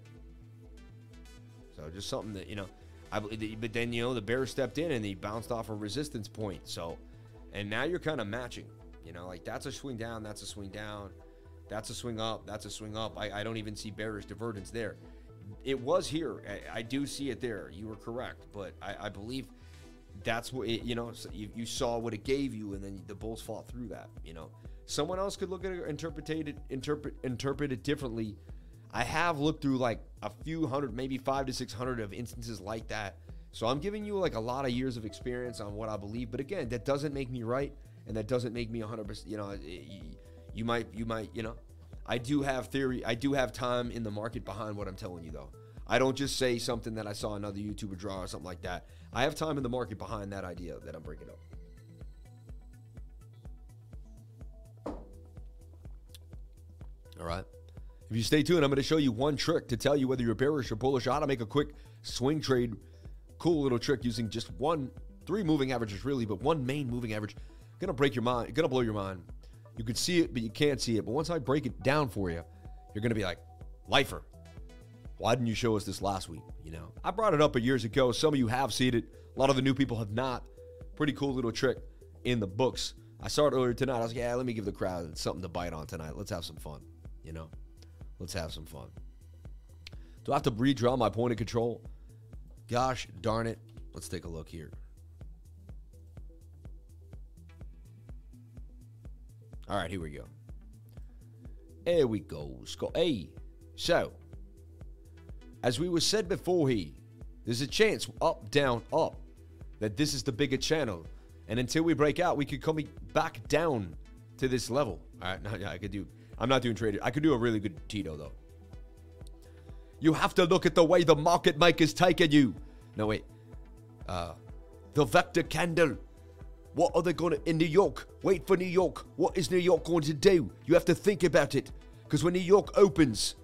So just something that, you know, I believe but then you know the bear stepped in and he bounced off a resistance point. So and now you're kind of matching. You know, like that's a swing down, that's a swing down, that's a swing up, that's a swing up. I, I don't even see bearish divergence there. It was here. I, I do see it there. You were correct, but I, I believe that's what it, you know. You, you saw what it gave you, and then the Bulls fought through that. You know, someone else could look at it, interpret it, interpret interpret it differently. I have looked through like a few hundred, maybe five to six hundred of instances like that. So I'm giving you like a lot of years of experience on what I believe. But again, that doesn't make me right, and that doesn't make me 100%. You know, you might, you might, you know, I do have theory. I do have time in the market behind what I'm telling you, though. I don't just say something that I saw another YouTuber draw or something like that. I have time in the market behind that idea that I'm bringing up. All right. If you stay tuned, I'm going to show you one trick to tell you whether you're bearish or bullish, how to make a quick swing trade. Cool little trick using just one, three moving averages really, but one main moving average. Gonna break your mind, gonna blow your mind. You can see it, but you can't see it. But once I break it down for you, you're gonna be like, lifer. Why didn't you show us this last week? You know, I brought it up a years ago. Some of you have seen it. A lot of the new people have not. Pretty cool little trick in the books. I saw it earlier tonight. I was like, yeah, let me give the crowd something to bite on tonight. Let's have some fun. You know, let's have some fun. Do I have to redraw my point of control? Gosh darn it. Let's take a look here. All right, here we go. Here we go, Scott. Hey, so as we were said before, he there's a chance up, down, up that this is the bigger channel, and until we break out, we could come back down to this level. All right, now yeah, I could do. I'm not doing trading. I could do a really good Tito though. You have to look at the way the market maker's taking you. No wait, uh, the vector candle what are they to in New York? Wait for New York. What is New York going to do? You have to think about it. Because when New York opens,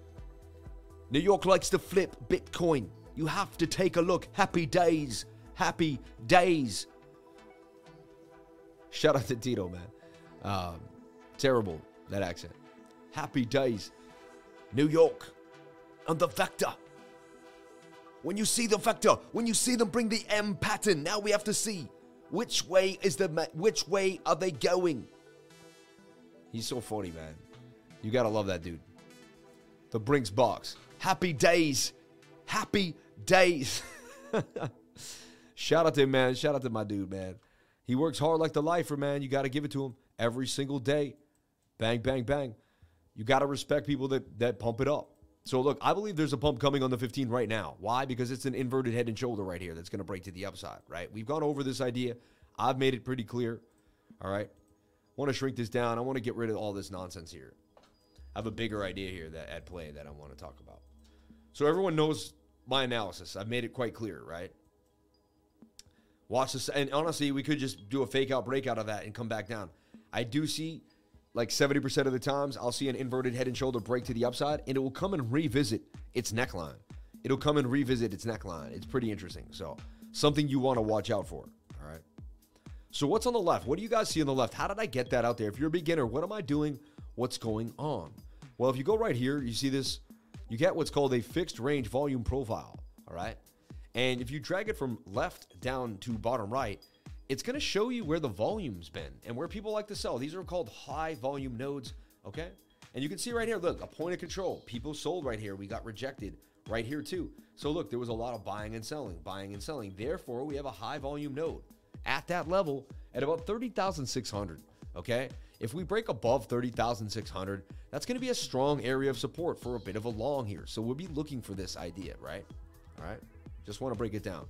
New York likes to flip Bitcoin. You have to take a look. Happy days. Happy days. Shout out to Tito, man. Um, terrible, that accent. Happy days. New York. And the vector. When you see the vector, when you see them bring the M pattern, now we have to see which way is the which way are they going? He's so funny, man. You gotta love that dude. The Brinks box. Happy days. Happy days. Shout out to him, man. Shout out to my dude, man. He works hard like the lifer, man. You gotta give it to him. every single day. Bang, bang, bang. You got to respect people that, that pump it up. So, look, I believe there's a pump coming on the 15 right now. Why? Because it's an inverted head and shoulder right here that's going to break to the upside, right? We've gone over this idea. I've made it pretty clear. All right. I want to shrink this down. I want to get rid of all this nonsense here. I have a bigger idea here that at play that I want to talk about. So everyone knows my analysis. I've made it quite clear, right? Watch this, and honestly, we could just do a fake out breakout of that and come back down. I do see, like 70% of the times, I'll see an inverted head and shoulder break to the upside, and it will come and revisit its neckline. It'll come and revisit its neckline. It's pretty interesting. So, something you want to watch out for. All right. So, what's on the left? What do you guys see on the left? How did I get that out there? If you're a beginner, what am I doing? What's going on? Well, if you go right here, you see this, you get what's called a fixed range volume profile. All right. And if you drag it from left down to bottom right, it's going to show you where the volume's been and where people like to sell. These are called high volume nodes, okay? And you can see right here, look, a point of control. People sold right here. We got rejected right here too. So look, there was a lot of buying and selling, buying and selling. Therefore, we have a high volume node at that level at about 30,600, okay? If we break above 30,600, that's going to be a strong area of support for a bit of a long here. So we'll be looking for this idea, right? All right. Just want to break it down.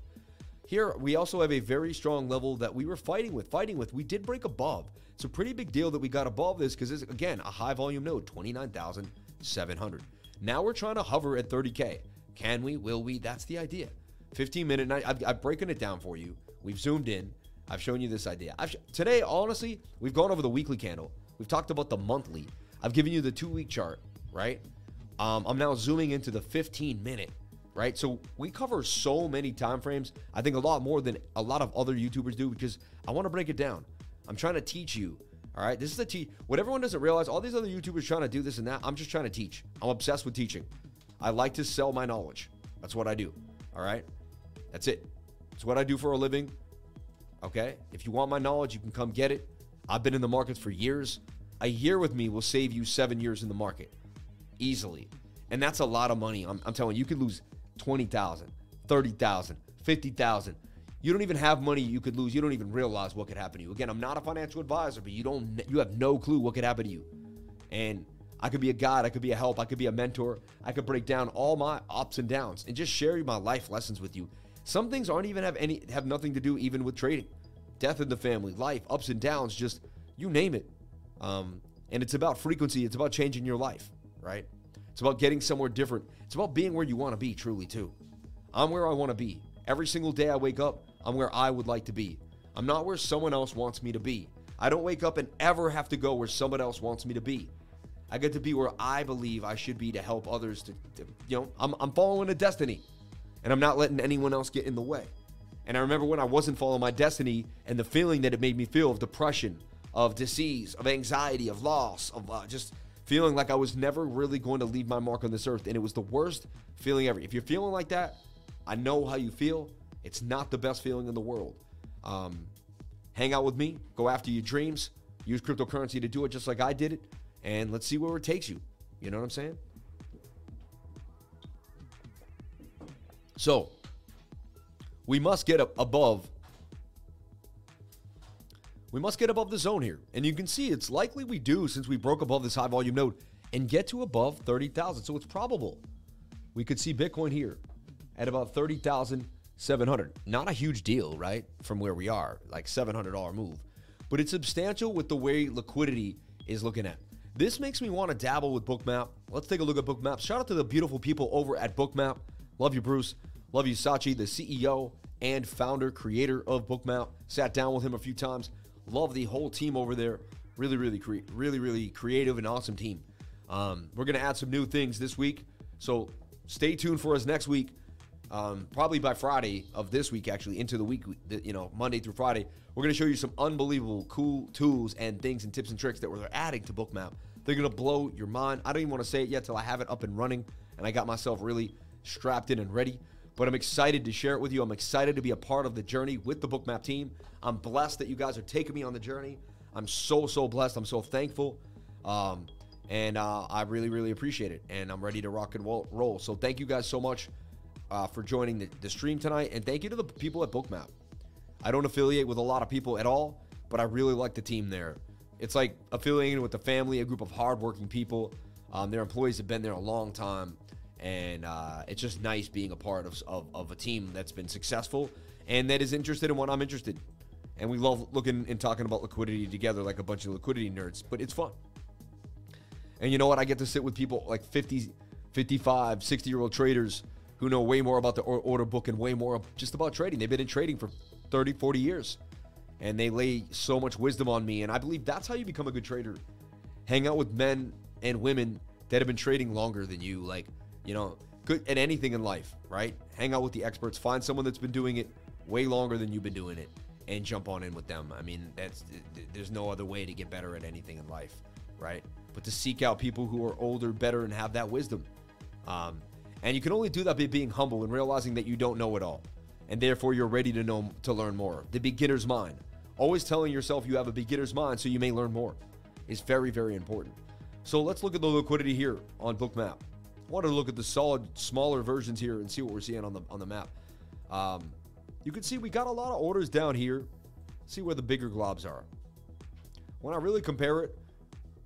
Here, we also have a very strong level that we were fighting with. Fighting with, we did break above. It's a pretty big deal that we got above this because it's, again, a high volume node, 29,700. Now we're trying to hover at 30K. Can we? Will we? That's the idea. 15 minute night. I've, I've broken it down for you. We've zoomed in. I've shown you this idea. Sh- today, honestly, we've gone over the weekly candle. We've talked about the monthly. I've given you the two week chart, right? Um, I'm now zooming into the 15 minute right? So we cover so many time frames. I think a lot more than a lot of other YouTubers do because I want to break it down. I'm trying to teach you. All right, this is the teach. What everyone doesn't realize, all these other YouTubers trying to do this and that. I'm just trying to teach. I'm obsessed with teaching. I like to sell my knowledge. That's what I do. All right, that's it. It's what I do for a living. Okay, if you want my knowledge, you can come get it. I've been in the markets for years. A year with me will save you seven years in the market easily. And that's a lot of money. I'm, I'm telling you, you could lose 20,000, 30,000, 50,000. You don't even have money you could lose. You don't even realize what could happen to you. Again, I'm not a financial advisor, but you don't you have no clue what could happen to you. And I could be a guide, I could be a help, I could be a mentor. I could break down all my ups and downs and just share my life lessons with you. Some things aren't even have any have nothing to do even with trading. Death in the family, life, ups and downs, just you name it. Um, and it's about frequency, it's about changing your life, right? It's about getting somewhere different. It's about being where you want to be, truly, too. I'm where I want to be. Every single day I wake up, I'm where I would like to be. I'm not where someone else wants me to be. I don't wake up and ever have to go where someone else wants me to be. I get to be where I believe I should be to help others to, to you know, I'm, I'm following a destiny and I'm not letting anyone else get in the way. And I remember when I wasn't following my destiny and the feeling that it made me feel of depression, of disease, of anxiety, of loss, of uh, just feeling like I was never really going to leave my mark on this earth. And it was the worst feeling ever. If you're feeling like that, I know how you feel. It's not the best feeling in the world. Um, hang out with me, go after your dreams, use cryptocurrency to do it just like I did it, and let's see where it takes you. You know what I'm saying? So, we must get above we must get above the zone here. And you can see it's likely we do since we broke above this high volume node and get to above 30,000. So it's probable we could see Bitcoin here at about 30,700. Not a huge deal, right? From where we are, like $700 move. But it's substantial with the way liquidity is looking at. This makes me want to dabble with Bookmap. Let's take a look at Bookmap. Shout out to the beautiful people over at Bookmap. Love you, Bruce. Love you, Sachi, the CEO and founder, creator of Bookmap. Sat down with him a few times Love the whole team over there. Really, really, cre- really, really creative and awesome team. Um, we're gonna add some new things this week, so stay tuned for us next week. Um, probably by Friday of this week, actually into the week, you know, Monday through Friday, we're gonna show you some unbelievable, cool tools and things and tips and tricks that we're adding to Bookmap. They're gonna blow your mind. I don't even want to say it yet till I have it up and running and I got myself really strapped in and ready but I'm excited to share it with you. I'm excited to be a part of the journey with the Bookmap team. I'm blessed that you guys are taking me on the journey. I'm so, so blessed. I'm so thankful. Um, and uh, I really, really appreciate it. And I'm ready to rock and roll. So thank you guys so much uh, for joining the, the stream tonight. And thank you to the people at Bookmap. I don't affiliate with a lot of people at all, but I really like the team there. It's like affiliating with the family, a group of hardworking people. Um, their employees have been there a long time, and uh, it's just nice being a part of, of, of a team that's been successful and that is interested in what I'm interested. And we love looking and talking about liquidity together like a bunch of liquidity nerds, but it's fun. And you know what? I get to sit with people like 50, 55, 60 year old traders who know way more about the order book and way more just about trading. They've been in trading for 30, 40 years. And they lay so much wisdom on me. And I believe that's how you become a good trader. Hang out with men and women that have been trading longer than you. Like, you know, good at anything in life, right? Hang out with the experts. Find someone that's been doing it way longer than you've been doing it and jump on in with them. I mean, that's there's no other way to get better at anything in life, right? But to seek out people who are older, better, and have that wisdom. Um, and you can only do that by being humble and realizing that you don't know it all, and therefore you're ready to know to learn more. The beginner's mind. Always telling yourself you have a beginner's mind so you may learn more is very, very important. So let's look at the liquidity here on Bookmap. I wanted to look at the solid, smaller versions here and see what we're seeing on the on the map. Um, you can see we got a lot of orders down here. See where the bigger globs are. When I really compare it,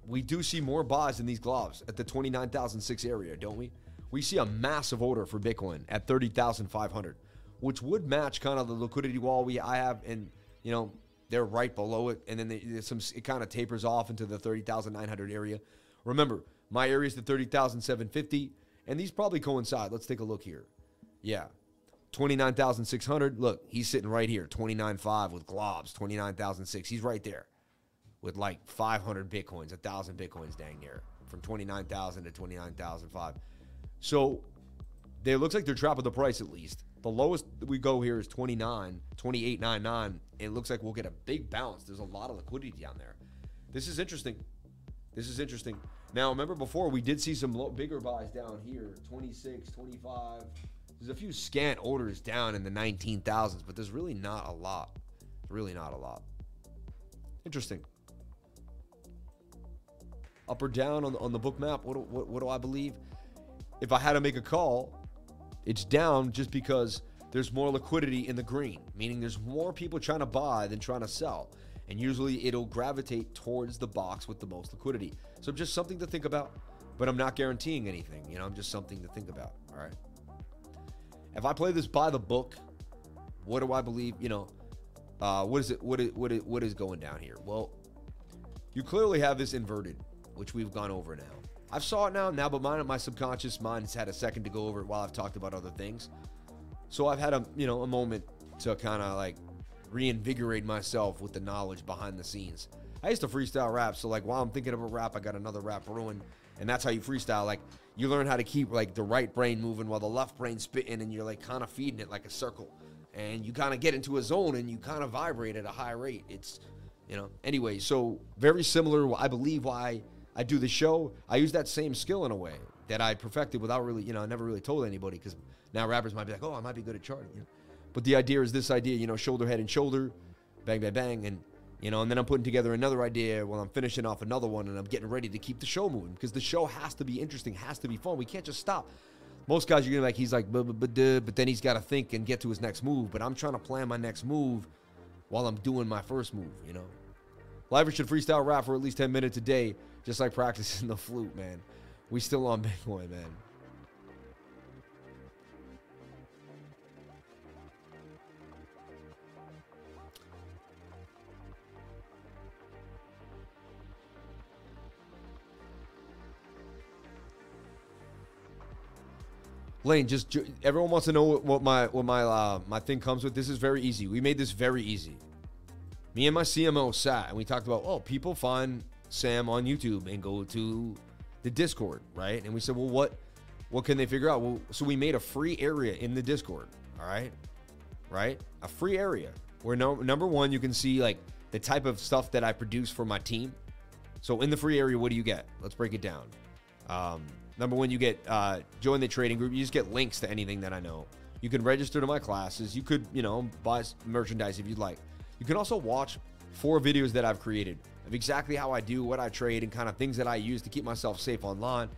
we do see more buys in these globs at the 29,006 area, don't we? We see a massive order for Bitcoin at 30,500, which would match kind of the liquidity wall we I have, and you know they're right below it, and then they, some it kind of tapers off into the 30,900 area. Remember, my area is the 30,750, and these probably coincide. Let's take a look here. Yeah, 29,600. Look, he's sitting right here, 29.5 with globs, 29,006. He's right there with like 500 bitcoins, 1,000 bitcoins dang near from 29,000 to 29,005. So it looks like they're trapping the price at least. The lowest we go here is 29, 28.99. It looks like we'll get a big bounce. There's a lot of liquidity down there. This is interesting. This is interesting. Now, remember before we did see some low, bigger buys down here 26, 25, there's a few scant orders down in the 19,000s, but there's really not a lot. Really not a lot. Interesting. Up or down on the, on the Bookmap? What, what, what do I believe? If I had to make a call, it's down just because there's more liquidity in the green, meaning there's more people trying to buy than trying to sell. And usually it'll gravitate towards the box with the most liquidity. So just something to think about, but I'm not guaranteeing anything. You know, I'm just something to think about. All right. If I play this by the book, what do I believe? You know, uh, what is it? What is what is what is going down here? Well, you clearly have this inverted, which we've gone over now. I've saw it now, now, but my my subconscious mind has had a second to go over it while I've talked about other things. So I've had a you know a moment to kind of like reinvigorate myself with the knowledge behind the scenes. I used to freestyle rap, so like while I'm thinking of a rap, I got another rap brewing, and that's how you freestyle. Like you learn how to keep like the right brain moving while the left brain spitting, and you're like kind of feeding it like a circle, and you kind of get into a zone and you kind of vibrate at a high rate. It's you know anyway, so very similar. I believe why I do the show. I use that same skill in a way that I perfected without really you know I never really told anybody because now rappers might be like oh I might be good at charting, you know? But the idea is this idea you know shoulder head and shoulder, bang bang bang and you know, and then I'm putting together another idea while I'm finishing off another one and I'm getting ready to keep the show moving because the show has to be interesting, has to be fun. We can't just stop. Most guys, you're gonna like, he's like, but then he's got to think and get to his next move. But I'm trying to plan my next move while I'm doing my first move, you know? Lifer should freestyle rap for at least 10 minutes a day, just like practicing the flute, man. We still on Bitcoin, man. Lane, just everyone wants to know what my what my uh, my thing comes with. This is very easy. We made this very easy. Me and my CMO sat and we talked about oh people find Sam on YouTube and go to the Discord right, and we said well what what can they figure out? Well, so we made a free area in the Discord. All right, right, a free area where no, number one you can see like the type of stuff that I produce for my team. So in the free area, what do you get? Let's break it down. Um, Number one, you get uh, join the trading group. You just get links to anything that I know. You can register to my classes. You could, you know, buy merchandise if you'd like. You can also watch four videos that I've created of exactly how I do, what I trade, and kind of things that I use to keep myself safe online.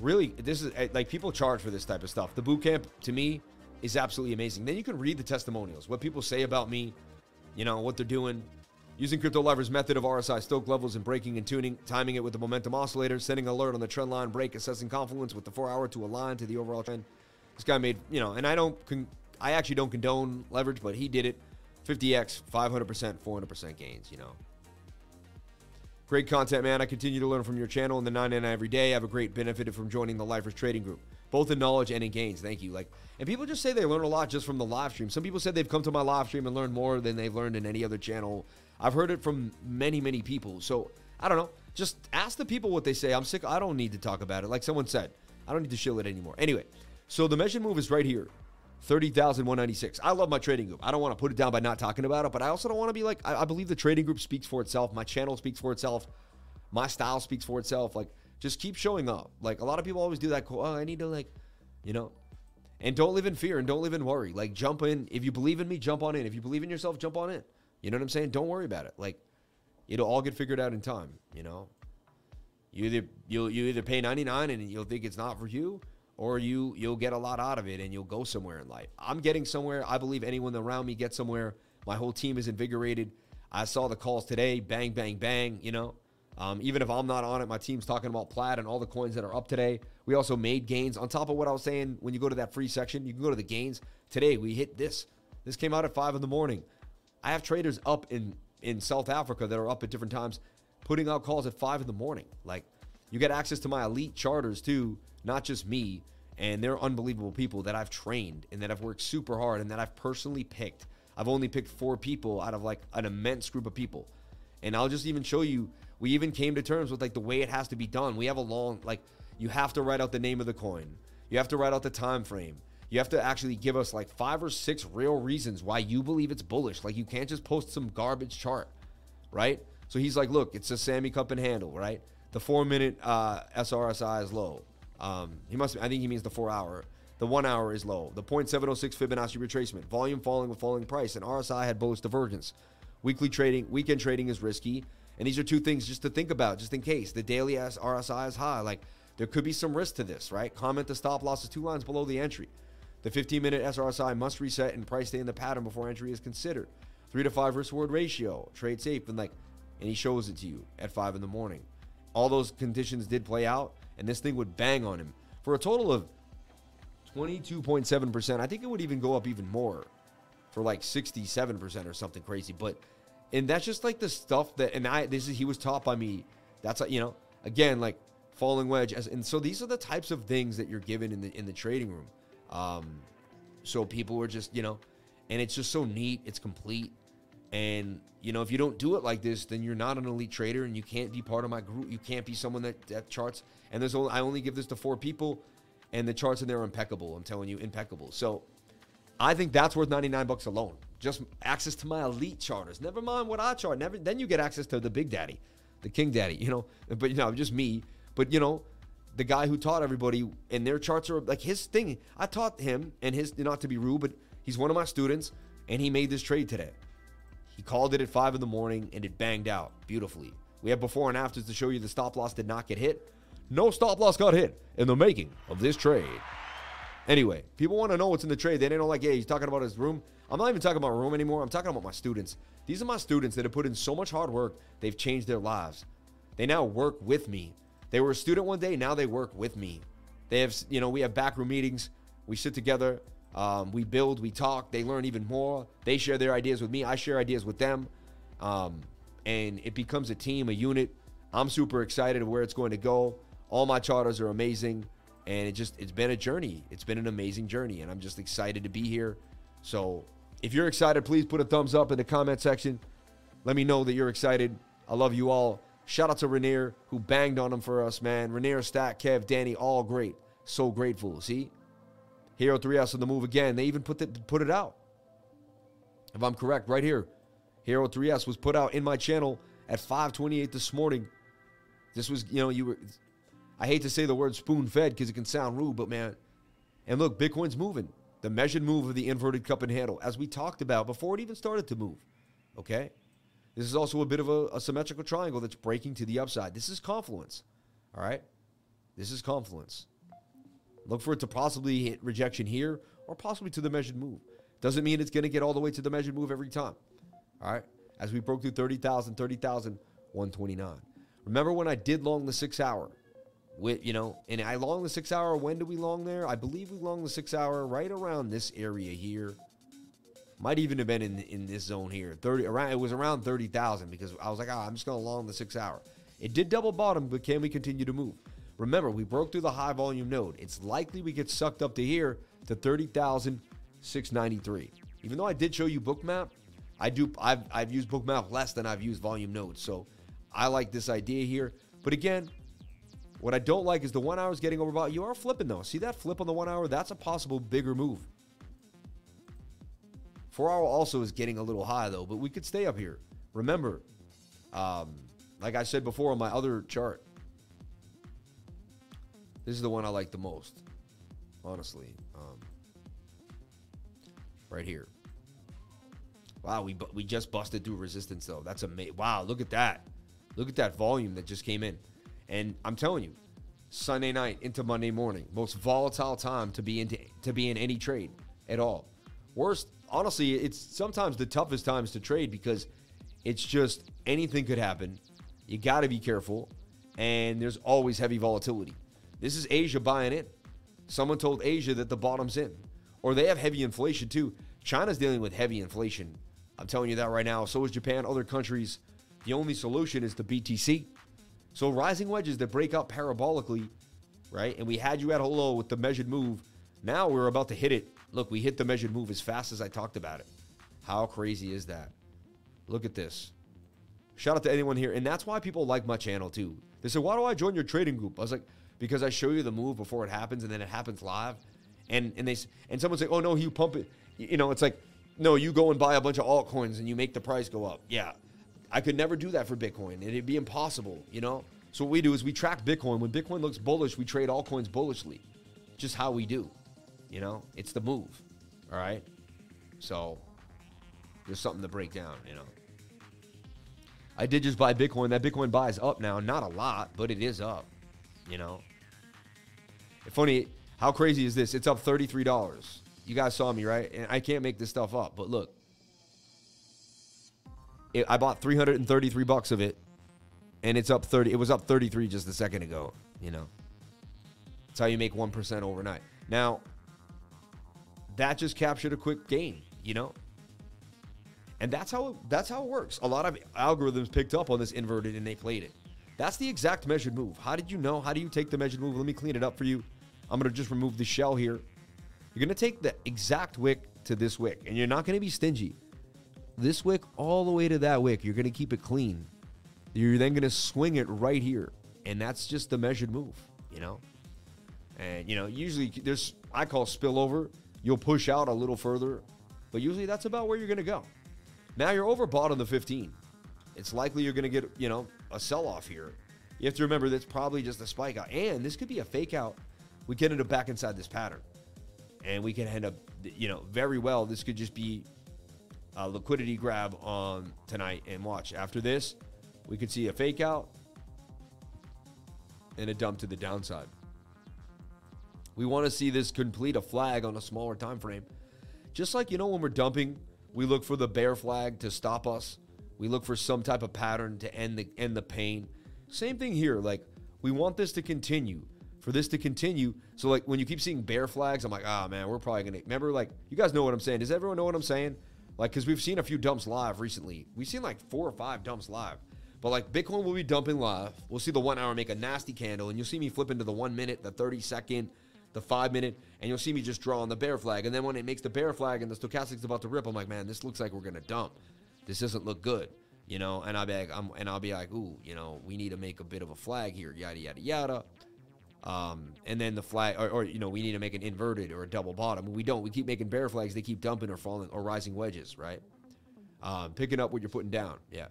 Really, this is eh, like people charge for this type of stuff. The boot camp to me is absolutely amazing. Then you can read the testimonials, what people say about me, you know, what they're doing. Using Crypto Lifer's method of RSI stoch levels and breaking and tuning, timing it with the momentum oscillator, sending alert on the trend line break, assessing confluence with the four hour to align to the overall trend. This guy made, you know, and I don't, con- I actually don't condone leverage, but he did it. 50x, 500%, 400% gains, you know. Great content, man. I continue to learn from your channel and the 99 every day. I have a great benefit from joining the Lifers Trading Group, both in knowledge and in gains. Thank you. Like, and people just say they learn a lot just from the live stream. Some people said they've come to my live stream and learned more than they've learned in any other channel. I've heard it from many, many people. So I don't know. Just ask the people what they say. I'm sick. I don't need to talk about it. Like someone said, I don't need to shill it anymore. Anyway, so the measured move is right here. 30,196. I love my trading group. I don't want to put it down by not talking about it, but I also don't want to be like, I, I, believe the trading group speaks for itself. My channel speaks for itself. My style speaks for itself. Like, just keep showing up. Like, a lot of people always do that. Oh, I need to, like, you know, and don't live in fear and don't live in worry. Like, jump in. If you believe in me, jump on in. If you believe in yourself, jump on in. You know what I'm saying? Don't worry about it. Like, it'll all get figured out in time, you know? You either you'll you either pay 99 and you'll think it's not for you, or you you'll get a lot out of it and you'll go somewhere in life. I'm getting somewhere. I believe anyone around me gets somewhere. My whole team is invigorated. I saw the calls today, bang, bang, bang. You know, um, even if I'm not on it, my team's talking about plaid and all the coins that are up today. We also made gains on top of what I was saying. When you go to that free section, you can go to the gains. Today we hit this. This came out at five in the morning. I have traders up in in South Africa that are up at different times, putting out calls at five in the morning. Like you get access to my elite charters too not just me, and they're unbelievable people that I've trained and that I've worked super hard and that I've personally picked. I've only picked four people out of like an immense group of people. And I'll just even show you, we even came to terms with like the way it has to be done. We have a long, like, you have to write out the name of the coin. You have to write out the time frame. You have to actually give us like five or six real reasons why you believe it's bullish. Like you can't just post some garbage chart, right? So he's like, look, it's a Sammy Cup and handle, right? The four minute uh, SRSI is low. Um, he must. I think he means the four hour. The one hour is low. The 0.706 Fibonacci retracement. Volume falling with falling price. And RSI had bullish divergence. Weekly trading, weekend trading is risky. And these are two things just to think about, just in case. The daily RSI is high. Like there could be some risk to this, right? Comment the stop loss is two lines below the entry. The 15 minute SRSI must reset and price stay in the pattern before entry is considered. Three to five risk reward ratio. Trade safe. And like, and he shows it to you at five in the morning. All those conditions did play out and this thing would bang on him for a total of 22.7%. I think it would even go up even more for like 67% or something crazy. But and that's just like the stuff that and I this is he was taught by me. That's you know, again, like falling wedge as and so these are the types of things that you're given in the in the trading room. Um so people are just, you know, and it's just so neat, it's complete. And you know, if you don't do it like this, then you're not an elite trader, and you can't be part of my group. You can't be someone that, that charts. And there's only I only give this to four people, and the charts in there are impeccable. I'm telling you, impeccable. So I think that's worth 99 bucks alone. Just access to my elite charters. Never mind what I chart. Never then you get access to the big daddy, the king daddy. You know, but you know, just me. But you know, the guy who taught everybody, and their charts are like his thing. I taught him, and his not to be rude, but he's one of my students, and he made this trade today. He called it at 5 in the morning and it banged out beautifully. We have before and afters to show you the stop loss did not get hit. No stop loss got hit in the making of this trade. Anyway, people want to know what's in the trade. They don't like, hey, he's talking about his room. I'm not even talking about room anymore. I'm talking about my students. These are my students that have put in so much hard work. They've changed their lives. They now work with me. They were a student one day. Now they work with me. They have, you know, we have backroom meetings. We sit together. Um, we build, we talk, they learn even more. They share their ideas with me, I share ideas with them. Um, and it becomes a team, a unit. I'm super excited of where it's going to go. All my charters are amazing. And it just, it's been a journey. It's been an amazing journey. And I'm just excited to be here. So if you're excited, please put a thumbs up in the comment section. Let me know that you're excited. I love you all. Shout out to Rainier who banged on them for us, man. Rainier, Stack, Kev, Danny, all great. So grateful. See? Hero 3S on the move again. They even put the, put it out. If I'm correct, right here. Hero 3S was put out in my channel at 528 this morning. This was, you know, you were I hate to say the word spoon fed because it can sound rude, but man, and look, Bitcoin's moving. The measured move of the inverted cup and handle, as we talked about before it even started to move. Okay? This is also a bit of a, a symmetrical triangle that's breaking to the upside. This is confluence. All right? This is confluence. Look for it to possibly hit rejection here or possibly to the measured move. Doesn't mean it's going to get all the way to the measured move every time. All right. as we broke through 30,000, 30,129. Remember when I did long the six hour? With, you know, and I long the six hour. When do we long there? I believe we long the six hour right around this area here. Might even have been in in this zone here. 30 around it was around 30,000 because I was like, oh, I'm just gonna long the six hour. It did double bottom, but can we continue to move? Remember, we broke through the high volume node. It's likely we get sucked up to here to 30,693. Even though I did show you bookmap, I do I've I've used bookmap less than I've used volume nodes. So I like this idea here. But again, what I don't like is the one hour is getting overbought. You are flipping though. See that flip on the one hour? That's a possible bigger move. Four hour also is getting a little high though, but we could stay up here. Remember, um, like I said before on my other chart, this is the one I like the most, honestly. Um, right here. Wow, we we just busted through resistance though. That's amazing. Wow, look at that. Look at that volume that just came in. And I'm telling you, Sunday night into Monday morning, most volatile time to be into to be in any trade at all. Worst, honestly, it's sometimes the toughest times to trade because it's just anything could happen. You got to be careful, and there's always heavy volatility. This is Asia buying in. Someone told Asia that the bottom's in, or they have heavy inflation too. China's dealing with heavy inflation. I'm telling you that right now. So is Japan, other countries. The only solution is the BTC. So rising wedges that break up parabolically, right? And we had you at hello with the measured move. Now we're about to hit it. Look, we hit the measured move as fast as I talked about it. How crazy is that? Look at this. Shout out to anyone here. And that's why people like my channel too. They say, why do I join your trading group? I was like, because I show you the move before it happens and then it happens live. And and they and someone say, oh no, you pump it. You know, it's like, no, you go and buy a bunch of altcoins and you make the price go up. Yeah. I could never do that for Bitcoin. It'd be impossible, you know? So what we do is we track Bitcoin. When Bitcoin looks bullish, we trade altcoins bullishly. Just how we do. You know? It's the move. All right? So there's something to break down, you know. I did just buy Bitcoin. That Bitcoin buy is up now. Not a lot, but it is up. You know. Funny, how crazy is this? It's up $33. You guys saw me, right? And I can't make this stuff up, but look. It, I bought 333 bucks of it and it's up 30 it was up 33 just a second ago, you know. That's how you make 1% overnight. Now, that just captured a quick gain, you know? And that's how that's how it works. A lot of algorithms picked up on this inverted and they played it. That's the exact measured move. How did you know? How do you take the measured move? Let me clean it up for you. I'm going to just remove the shell here. You're going to take the exact wick to this wick, and you're not going to be stingy. This wick all the way to that wick, you're going to keep it clean. You're then going to swing it right here, and that's just the measured move, you know? And, you know, usually there's, I call spillover. You'll push out a little further, but usually that's about where you're going to go. Now you're overbought on the 15. It's likely you're going to get, you know, a sell off here. You have to remember that's probably just a spike out. And this could be a fake out. We end up back inside this pattern. And we can end up, you know, very well. This could just be a liquidity grab on tonight. And watch, after this, we could see a fake out and a dump to the downside. We want to see this complete a flag on a smaller time frame. Just like, you know, when we're dumping, we look for the bear flag to stop us. We look for some type of pattern to end the end the pain. Same thing here. Like we want this to continue. For this to continue, so like when you keep seeing bear flags, I'm like, ah man, we're probably gonna remember. Like you guys know what I'm saying. Does everyone know what I'm saying? Like because we've seen a few dumps live recently. We've seen like four or five dumps live. But like Bitcoin will be dumping live. We'll see the one hour make a nasty candle, and you'll see me flip into the one minute, the 30 second, the five minute, and you'll see me just draw on the bear flag. And then when it makes the bear flag and the stochastic's about to rip, I'm like, man, this looks like we're gonna dump. This doesn't look good, you know. And I'll be like, I'm, and I'll be like, ooh, you know, we need to make a bit of a flag here, yada yada yada. Um, and then the flag, or, or you know, we need to make an inverted or a double bottom. We don't. We keep making bear flags. They keep dumping or falling or rising wedges, right? Um, picking up what you're putting down. Yeah.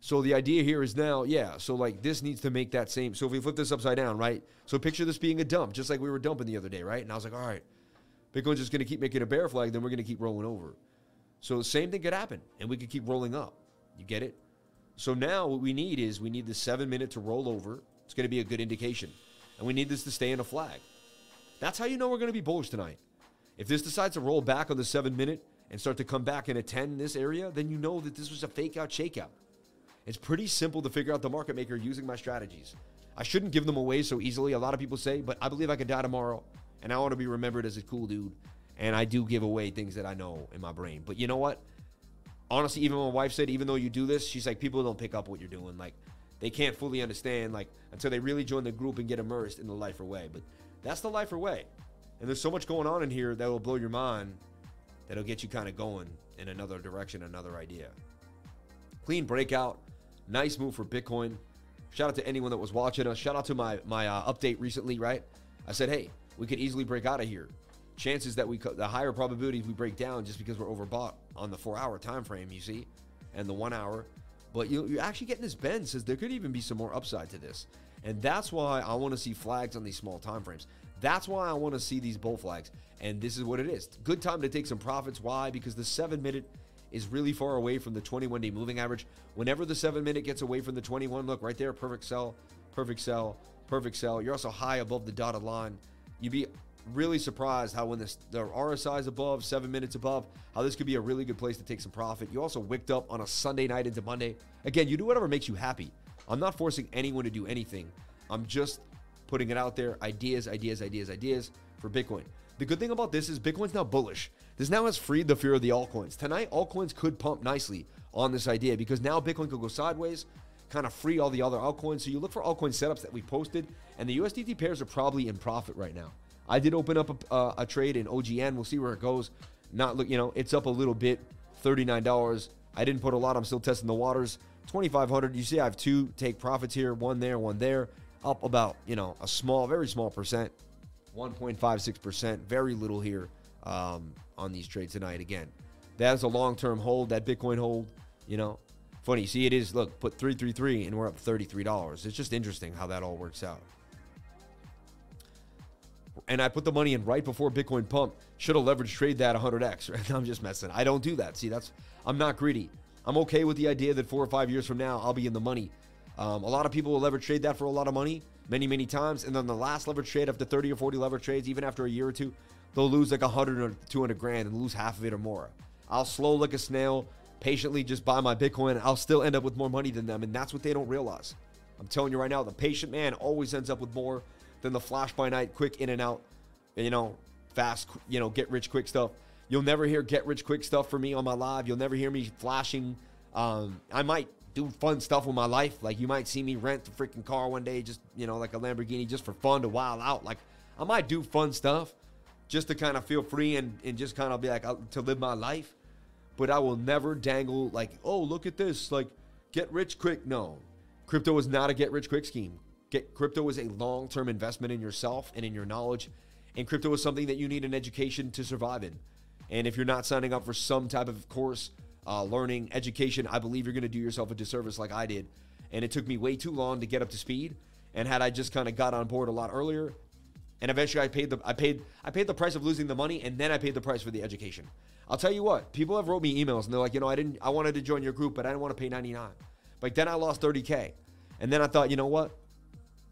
So the idea here is now, yeah. So like this needs to make that same. So if we flip this upside down, right? So picture this being a dump, just like we were dumping the other day, right? And I was like, all right, Bitcoin's just going to keep making a bear flag, then we're going to keep rolling over. So the same thing could happen, and we could keep rolling up. You get it? So now what we need is we need the seven minute to roll over. It's going to be a good indication, and we need this to stay in a flag. That's how you know we're going to be bullish tonight. If this decides to roll back on the seven minute and start to come back and attend this area, then you know that this was a fake out shakeout. It's pretty simple to figure out the market maker using my strategies. I shouldn't give them away so easily. A lot of people say, but I believe I could die tomorrow, and I want to be remembered as a cool dude. And I do give away things that I know in my brain. But you know what? Honestly, even my wife said, even though you do this, she's like, people don't pick up what you're doing. Like, they can't fully understand, like, until they really join the group and get immersed in the Lifer way. But that's the Lifer way. And there's so much going on in here that will blow your mind that'll get you kind of going in another direction, another idea. Clean breakout. Nice move for Bitcoin. Shout out to anyone that was watching us. Shout out to my my uh, update recently, right? I said, hey, we could easily break out of here. Chances that we the higher probabilities we break down just because we're overbought on the four hour time frame, you see, and the one hour. But you, you're actually getting this bend says there could even be some more upside to this, and that's why I want to see flags on these small time frames. That's why I want to see these bull flags, and this is what it is. Good time to take some profits. Why? Because the seven minute is really far away from the 21 day moving average. Whenever the seven minute gets away from the 21, look right there, perfect sell, perfect sell, perfect sell. You're also high above the dotted line. You'd be really surprised how when this, the RSI is above, seven minutes above, how this could be a really good place to take some profit. You also wicked up on a Sunday night into Monday. Again, you do whatever makes you happy. I'm not forcing anyone to do anything. I'm just putting it out there. Ideas, ideas, ideas, ideas for Bitcoin. The good thing about this is Bitcoin's now bullish. This now has freed the fear of the altcoins. Tonight, altcoins could pump nicely on this idea because now Bitcoin could go sideways, kind of free all the other altcoins. So you look for altcoin setups that we posted, and the USDT pairs are probably in profit right now. I did open up a, uh, a trade in OGN. We'll see where it goes. Not look, you know, it's up a little bit, thirty-nine dollars. I didn't put a lot. I'm still testing the waters. Twenty-five hundred. You see, I have two take profits here. One there, one there. Up about you know a small, very small percent. 1.56%. Very little here. Um, on these trades tonight. Again, that is a long term hold, that Bitcoin hold. You know, funny. See, it is, look, put 333 and we're up $33. It's just interesting how that all works out. And I put the money in right before Bitcoin pump. Should have leveraged trade that 100x. Right? I'm just messing. I don't do that. See, that's, I'm not greedy. I'm okay with the idea that four or five years from now, I'll be in the money. Um, a lot of people will leverage trade that for a lot of money many, many times. And then the last leverage trade after 30 or 40 leverage trades, even after a year or two, they'll lose like 100 or 200 grand and lose half of it or more. I'll slow like a snail, patiently just buy my Bitcoin. I'll still end up with more money than them. And that's what they don't realize. I'm telling you right now, the patient man always ends up with more than the flash by night, quick in and out, you know, fast, you know, get rich quick stuff. You'll never hear get rich quick stuff for me on my live. You'll never hear me flashing. Um, I might do fun stuff with my life. Like you might see me rent a freaking car one day, just, you know, like a Lamborghini just for fun to wild out. Like I might do fun stuff just to kind of feel free and, and just kind of be like, uh, to live my life. But I will never dangle like, oh, look at this, like, get rich quick. No, crypto is not a get rich quick scheme. Get crypto is a long term investment in yourself and in your knowledge. And crypto is something that you need an education to survive in. And if you're not signing up for some type of course, uh, learning, education, I believe you're going to do yourself a disservice like I did. And it took me way too long to get up to speed. And had I just kind of got on board a lot earlier, and eventually I paid the I paid I paid the price of losing the money and then I paid the price for the education. I'll tell you what, people have wrote me emails and they're like, you know, I didn't I wanted to join your group, but I didn't want to pay 99. But then I lost 30k. And then I thought, you know what?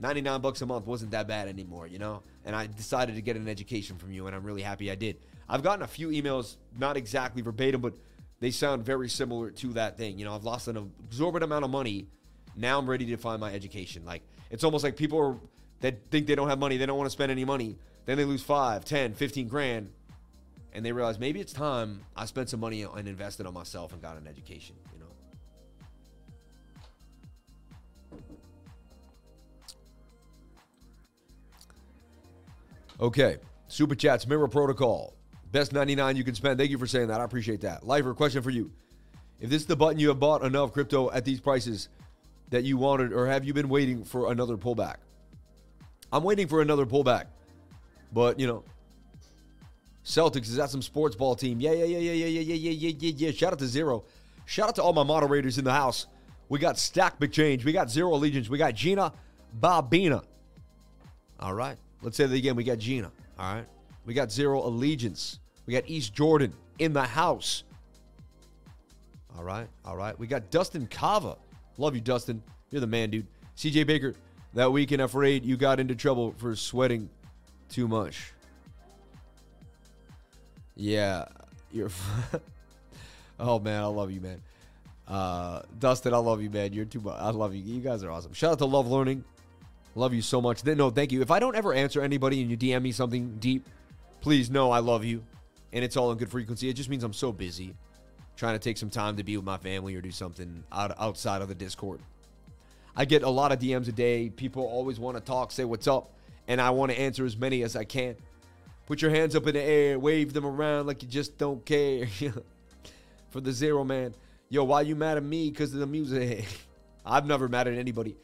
99 bucks a month wasn't that bad anymore, you know? And I decided to get an education from you and I'm really happy I did. I've gotten a few emails, not exactly verbatim, but they sound very similar to that thing. You know, I've lost an exorbitant amount of money. Now I'm ready to find my education. Like it's almost like people are that think they don't have money, they don't want to spend any money. Then they lose 5, 10, 15 grand. And they realize maybe it's time I spent some money and invested on myself and got an education, you know. Okay. Super chats, mirror protocol. Best 99 you can spend. Thank you for saying that. I appreciate that. Lifer, question for you. If this is the button you have bought enough crypto at these prices that you wanted, or have you been waiting for another pullback? I'm waiting for another pullback. But, you know, Celtics, is that some sports ball team? Yeah, yeah, yeah, yeah, yeah, yeah, yeah, yeah, yeah, yeah. Shout out to Zero. Shout out to all my moderators in the house. We got Stack McChange. We got Zero Allegiance. We got Gina Bobina. All right. Let's say that again. We got Gina. All right. We got Zero Allegiance. We got East Jordan in the house. All right. All right. We got Dustin Kava. Love you, Dustin. You're the man, dude. CJ Baker. That weekend, afraid you got into trouble for sweating too much. Yeah, You're. oh man, I love you, man. Uh, Dustin, I love you, man. You're too much. I love you. You guys are awesome. Shout out to Love Learning. Love you so much. No, thank you. If I don't ever answer anybody and you DM me something deep, please know I love you, and it's all in good frequency. It just means I'm so busy, trying to take some time to be with my family or do something out, outside of the Discord. I get a lot of DMs a day. People always want to talk, say what's up, and I want to answer as many as I can. Put your hands up in the air, wave them around like you just don't care. For the zero man, yo, why you mad at me? Because of the music. I've never mad at anybody.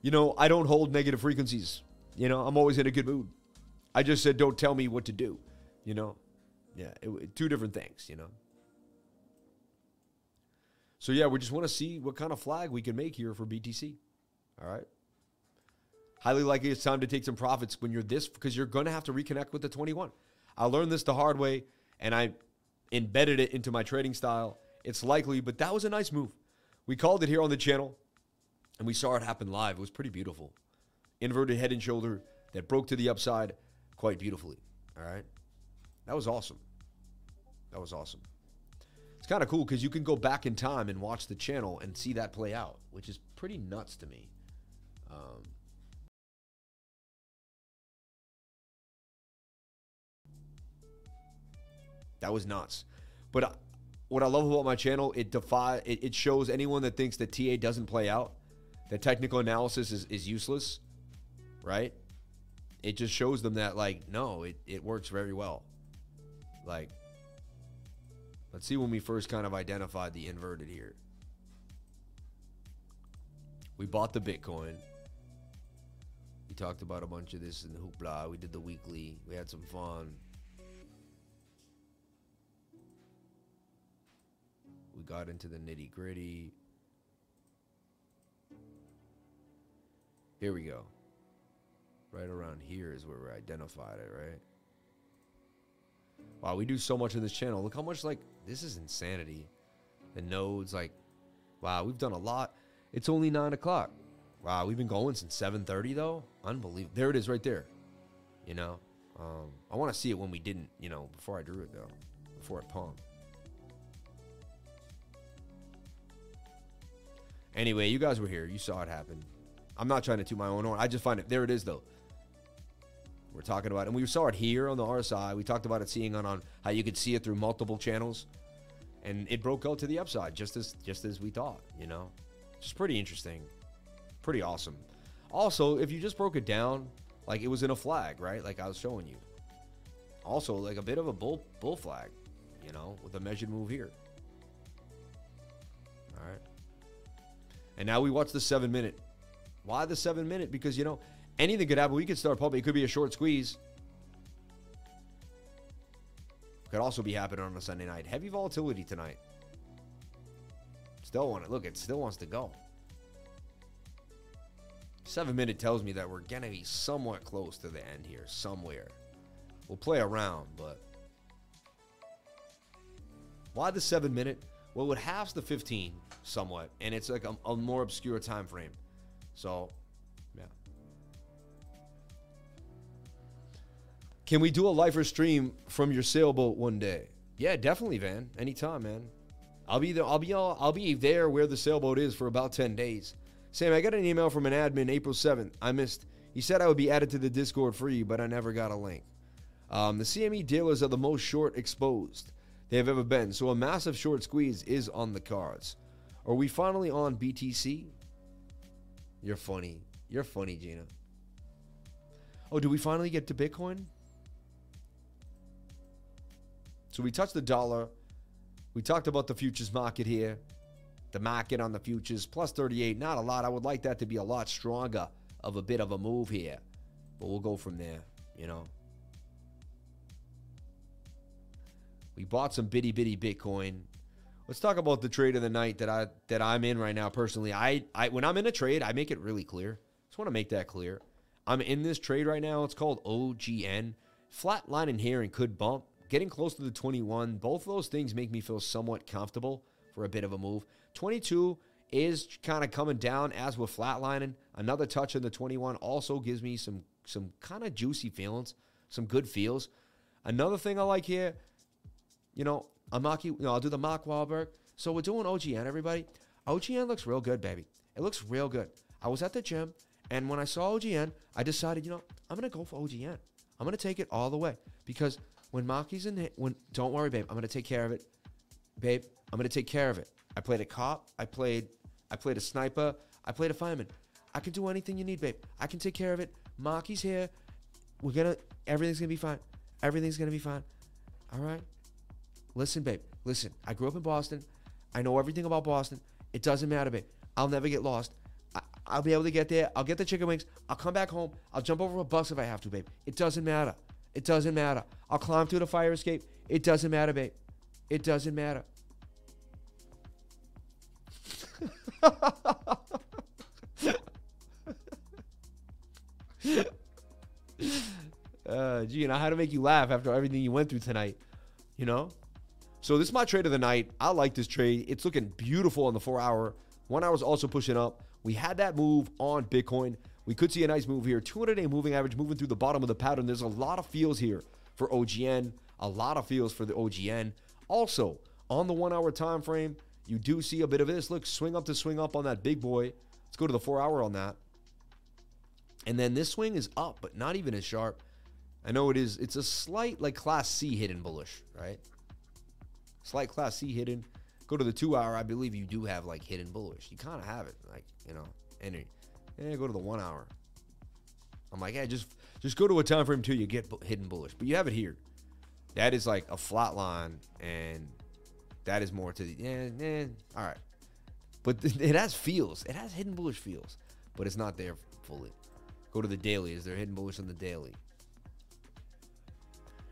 You know, I don't hold negative frequencies. You know, I'm always in a good mood. I just said, don't tell me what to do. You know, yeah, it, two different things. You know. So yeah, we just want to see what kind of flag we can make here for BTC. All right. Highly likely it's time to take some profits when you're this because you're going to have to reconnect with the 21. I learned this the hard way and I embedded it into my trading style. It's likely, but that was a nice move. We called it here on the channel and we saw it happen live. It was pretty beautiful. Inverted head and shoulder that broke to the upside quite beautifully. All right. That was awesome. That was awesome. It's kind of cool because you can go back in time and watch the channel and see that play out, which is pretty nuts to me. Um, That was nuts. But uh, what I love about my channel, it defy it, it, shows anyone that thinks that TA doesn't play out, that technical analysis is, is useless, right? It just shows them that like, no, it, it works very well. Like, let's see when we first kind of identified the inverted here. We bought the Bitcoin. Talked about a bunch of this in the hoopla. We did the weekly. We had some fun. We got into the nitty gritty. Here we go. Right around here is where we identified it, right? Wow, we do so much in this channel. Look how much, like, this is insanity. The nodes, like, wow, we've done a lot. It's only 9 o'clock. Wow, we've been going since 7.30, though? Unbelievable. There it is right there. You know? Um, I want to see it when we didn't, you know, before I drew it, though. Before it pumped. Anyway, you guys were here. You saw it happen. I'm not trying to toot my own horn. I just find it. There it is, though. We're talking about, and we saw it here on the RSI. We talked about it seeing on, on how you could see it through multiple channels, and it broke out to the upside just as just as we thought. You know, just pretty interesting, pretty awesome. Also, if you just broke it down, like it was in a flag, right? Like I was showing you. Also, like a bit of a bull bull flag, you know, with a measured move here. All right. And now we watch the seven minute. Why the seven minute? Because, you know, anything could happen. We could start pumping. It could be a short squeeze. Could also be happening on a Sunday night. Heavy volatility tonight. Still want it. Look, it still wants to go. Seven minute tells me that we're going to be somewhat close to the end here, somewhere. We'll play around, but. Why the seven minute? Well, it halves the 15 somewhat, and it's like a, a more obscure time frame. So, yeah. Can we do a live stream from your sailboat one day? Yeah, definitely, Van. Anytime, man. I'll be there. I'll be all, I'll be there where the sailboat is for about ten days. Sam, I got an email from an admin April seventh. I missed. He said I would be added to the Discord free, but I never got a link. Um, the CME dealers are the most short exposed they have ever been, so a massive short squeeze is on the cards. Are we finally on BTC? You're funny. You're funny, Gina. Oh, do we finally get to Bitcoin? So we touched the dollar. We talked about the futures market here. The market on the futures plus 38. Not a lot. I would like that to be a lot stronger of a bit of a move here. But we'll go from there, you know. We bought some bitty bitty Bitcoin. Let's talk about the trade of the night that I that I'm in right now personally. I, I when I'm in a trade, I make it really clear. Just want to make that clear. I'm in this trade right now. It's called OGN. Flatlining here and could bump. Getting close to the 21. Both those things make me feel somewhat comfortable for a bit of a move. 22 is kind of coming down as with flatlining. Another touch in the 21 also gives me some some kind of juicy feelings, some good feels. Another thing I like here, you know, a Marky, you know, I'll do the Mark Wahlberg. So we're doing OGN, everybody. OGN looks real good, baby. It looks real good. I was at the gym, and when I saw OGN, I decided, you know, I'm gonna go for OGN. I'm gonna take it all the way because when Marky's in, when don't worry, babe, I'm gonna take care of it, babe. I'm gonna take care of it. I played a cop. I played, I played a sniper. I played a fireman. I can do anything you need, babe. I can take care of it. Marky's here. We're gonna, everything's gonna be fine. Everything's gonna be fine. All right. Listen, babe. Listen. I grew up in Boston. I know everything about Boston. It doesn't matter, babe. I'll never get lost. I, I'll be able to get there. I'll get the chicken wings. I'll come back home. I'll jump over a bus if I have to, babe. It doesn't matter. It doesn't matter. I'll climb through the fire escape. It doesn't matter, babe. It doesn't matter. uh, gee, and I had to make you laugh after everything you went through tonight. You know? So this is my trade of the night. I like this trade. It's looking beautiful on the four hour. One hour is also pushing up. We had that move on Bitcoin. We could see a nice move here. 200 day moving average moving through the bottom of the pattern. There's a lot of feels here for OGN. A lot of feels for the OGN. Also, on the one hour time frame, you do see a bit of this. Look, swing up to swing up on that big boy. Let's go to the four hour on that. And then this swing is up, but not even as sharp. I know it is. It's a slight like class C hidden bullish, right? Slight class C hidden. Go to the two hour. I believe you do have like hidden bullish. You kind of have it, like you know. And yeah, go to the one hour. I'm like, yeah, just just go to a time frame two. You get hidden bullish, but you have it here. That is like a flat line, and that is more to the yeah. All right, but it has feels. It has hidden bullish feels, but it's not there fully. Go to the daily. Is there hidden bullish on the daily?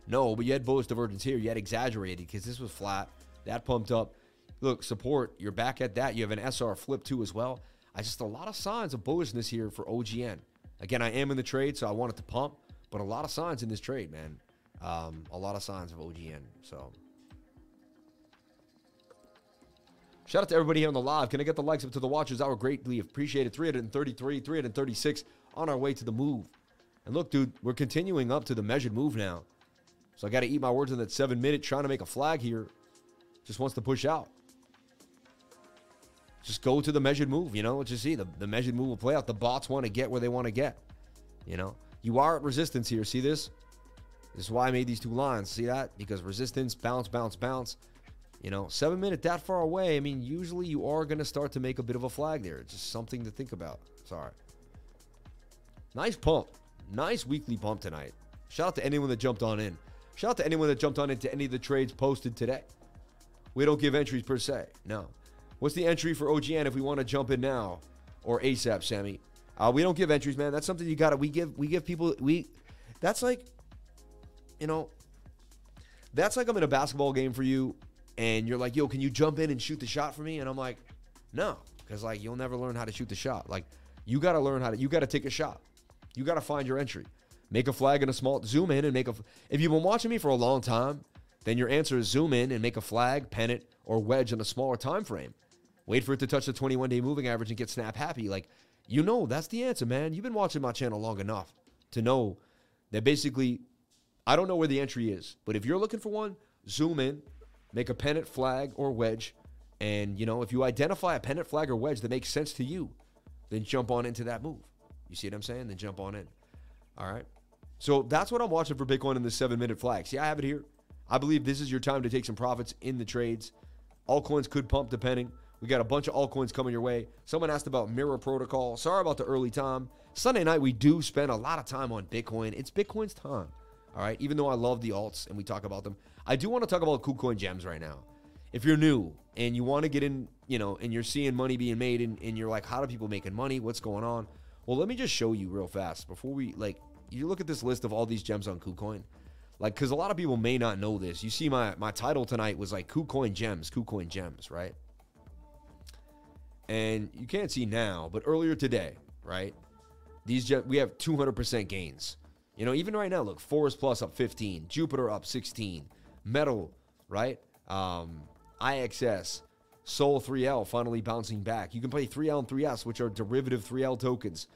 No, but you had bullish divergence here. You had exaggerated because this was flat. That pumped up. Look, support. You're back at that. You have an SR flip too as well. I just a lot of signs of bullishness here for OGN. Again, I am in the trade, so I want it to pump, but a lot of signs in this trade, man. Um, a lot of signs of OGN. So. Shout out to everybody here on the live. Can I get the likes up to the watchers? I would greatly appreciate it. 333, 336 on our way to the move. And look, dude, we're continuing up to the measured move now. So I got to eat my words in that seven minute trying to make a flag here. Just wants to push out. Just go to the measured move, you know, you see. The, the measured move will play out. The bots want to get where they want to get. You know, you are at resistance here. See this? This is why I made these two lines. See that? Because resistance, bounce, bounce, bounce. You know, seven minute that far away. I mean, usually you are going to start to make a bit of a flag there. It's just something to think about. Sorry. Nice pump. Nice weekly pump tonight. Shout out to anyone that jumped on in. Shout out to anyone that jumped on into any of the trades posted today. We don't give entries per se. No. What's the entry for OGN if we want to jump in now or ASAP, Sammy? Uh, we don't give entries, man. That's something you got to. We give. We give people. We. That's like, you know. That's like I'm in a basketball game for you, and you're like, "Yo, can you jump in and shoot the shot for me?" And I'm like, "No," because like you'll never learn how to shoot the shot. Like you got to learn how to. You got to take a shot. You got to find your entry. Make a flag in a small, zoom in and make a. If you've been watching me for a long time, then your answer is zoom in and make a flag, pennant, or wedge in a smaller time frame. Wait for it to touch the 21 day moving average and get snap happy. Like, you know, that's the answer, man. You've been watching my channel long enough to know that basically, I don't know where the entry is, but if you're looking for one, zoom in, make a pennant, flag, or wedge. And, you know, if you identify a pennant, flag, or wedge that makes sense to you, then jump on into that move. You see what I'm saying? Then jump on in. All right. So that's what I'm watching for Bitcoin in the seven minute flag. See, I have it here. I believe this is your time to take some profits in the trades. Altcoins could pump depending. We got a bunch of altcoins coming your way. Someone asked about Mirror Protocol. Sorry about the early time. Sunday night, we do spend a lot of time on Bitcoin. It's Bitcoin's time. All right. Even though I love the alts and we talk about them, I do want to talk about KuCoin gems right now. If you're new and you want to get in, you know, and you're seeing money being made and, and you're like, how do people making money? What's going on? Well, let me just show you real fast before we like you look at this list of all these gems on KuCoin, like because a lot of people may not know this. You see, my my title tonight was like KuCoin gems, KuCoin gems, right? And you can't see now, but earlier today, right? These gem, we have 200% gains. You know, even right now, look, Forest Plus up 15, Jupiter up 16, Metal, right? Um, IXS, Sol 3L finally bouncing back. You can play 3L and 3S, which are derivative 3L tokens.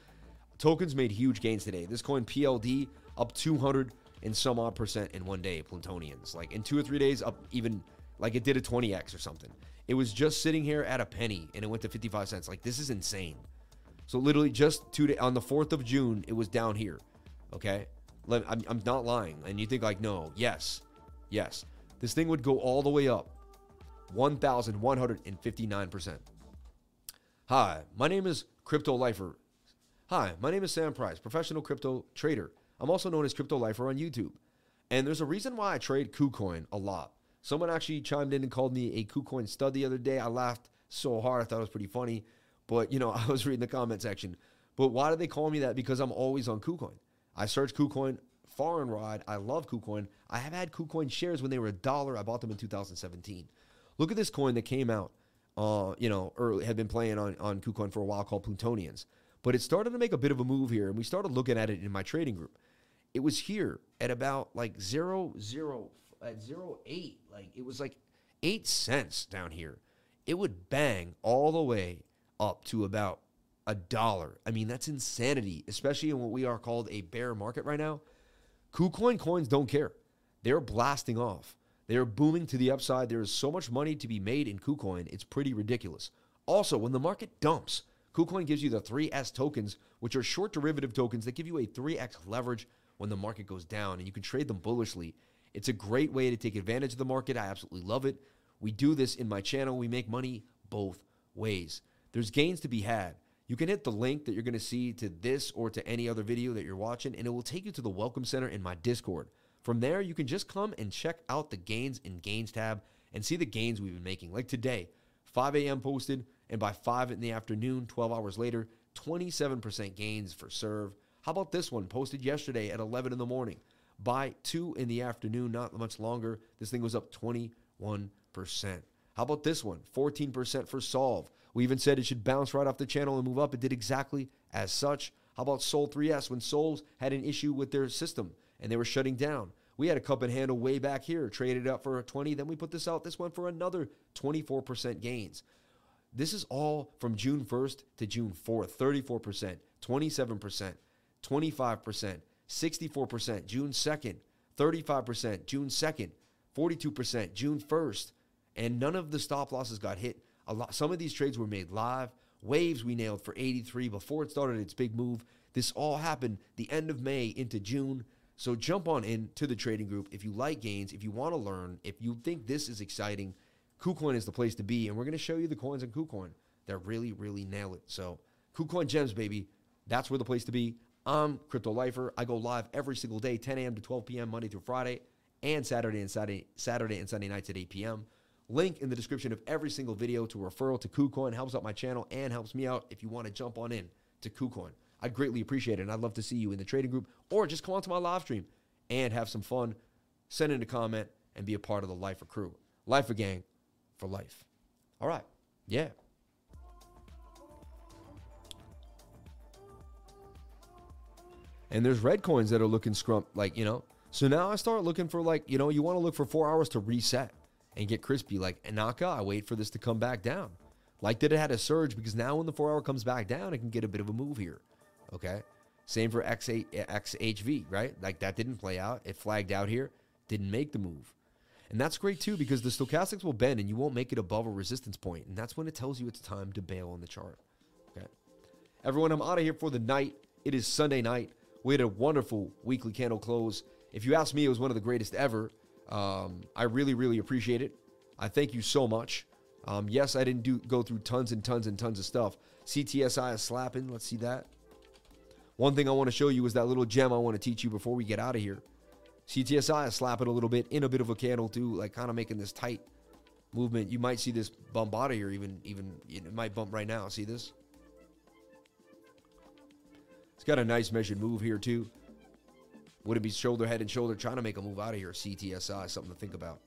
Tokens made huge gains today. This coin PLD up 200. and some odd percent in one day, Plutonians. Like in two or three days, up even like it did a 20x or something. It was just sitting here at a penny and it went to 55 cents. Like this is insane. So literally just two day, on the 4th of June, it was down here. Okay? I'm, I'm not lying. And you think like, no, yes, yes. This thing would go all the way up 1,159%. Hi, my name is Crypto Lifer. Hi, my name is Sam Price, professional crypto trader. I'm also known as Crypto Lifer on YouTube. And there's a reason why I trade KuCoin a lot. Someone actually chimed in and called me a KuCoin stud the other day. I laughed so hard. I thought it was pretty funny. But, you know, I was reading the comment section. But why do they call me that? Because I'm always on KuCoin. I search KuCoin and wide. I love KuCoin. I have had KuCoin shares when they were a dollar. I bought them in 2017. Look at this coin that came out, uh, you know, early, had been playing on, on KuCoin for a while called Plutonians. But it started to make a bit of a move here, and we started looking at it in my trading group. It was here at about like zero zero at zero eight, like it was like eight cents down here. It would bang all the way up to about a dollar. I mean, that's insanity, especially in what we are called a bear market right now. KuCoin coins don't care. They're blasting off. They're booming to the upside. There is so much money to be made in KuCoin, it's pretty ridiculous. Also, when the market dumps, KuCoin gives you the 3S tokens, which are short derivative tokens that give you a 3x leverage when the market goes down, and you can trade them bullishly. It's a great way to take advantage of the market. I absolutely love it. We do this in my channel. We make money both ways. There's gains to be had. You can hit the link that you're going to see to this or to any other video that you're watching, and it will take you to the Welcome Center in my Discord. From there, you can just come and check out the gains in gains tab and see the gains we've been making. Like today, 5 a.m. posted, and by 5 in the afternoon, 12 hours later, 27% gains for serve. How about this one posted yesterday at 11 in the morning? By 2 in the afternoon, not much longer, this thing was up 21%. How about this one? 14% for solve. We even said it should bounce right off the channel and move up. It did exactly as such. How about Sol 3S when Sols had an issue with their system and they were shutting down? We had a cup and handle way back here, traded up for a 20. Then we put this out. This one for another 24% gains. This is all from June 1st to June 4th 34%, 27%, 25%, 64%, June 2nd, 35%, June 2nd, 42%, June 1st. And none of the stop losses got hit. A lot, some of these trades were made live. Waves we nailed for 83 before it started its big move. This all happened the end of May into June. So jump on in to the trading group if you like gains, if you want to learn, if you think this is exciting. KuCoin is the place to be, and we're going to show you the coins on KuCoin that really, really nail it. So KuCoin Gems, baby, that's where the place to be. I'm Crypto Lifer. I go live every single day, 10 a.m. to 12 p.m. Monday through Friday, and Saturday and Saturday, Saturday and Sunday nights at 8 p.m. Link in the description of every single video to referral to KuCoin helps out my channel and helps me out if you want to jump on in to KuCoin. I'd greatly appreciate it, and I'd love to see you in the trading group or just come onto my live stream and have some fun. Send in a comment and be a part of the Lifer crew. Lifer gang for life. All right. Yeah. And there's red coins that are looking scrump, like, you know. So now I start looking for, like, you know, you want to look for four hours to reset and get crispy. Like Anaka, I wait for this to come back down. Like that it had a surge because now when the four hour comes back down, it can get a bit of a move here. Okay. Same for X8, XHV, right? Like that didn't play out. It flagged out here, didn't make the move. And that's great too because the stochastics will bend and you won't make it above a resistance point. And that's when it tells you it's time to bail on the chart. Okay. Everyone, I'm out of here for the night. It is Sunday night. We had a wonderful weekly candle close. If you ask me, it was one of the greatest ever. Um, I really, really appreciate it. I thank you so much. Um, yes, I didn't do go through tons and tons and tons of stuff. CTSI is slapping. Let's see that. One thing I want to show you is that little gem I want to teach you before we get out of here. CTSI is slapping a little bit in a bit of a candle too, like kind of making this tight movement. You might see this bump out of here, even even it might bump right now. See this? It's got a nice measured move here too. Would it be shoulder, head, and shoulder trying to make a move out of here? CTSI, something to think about.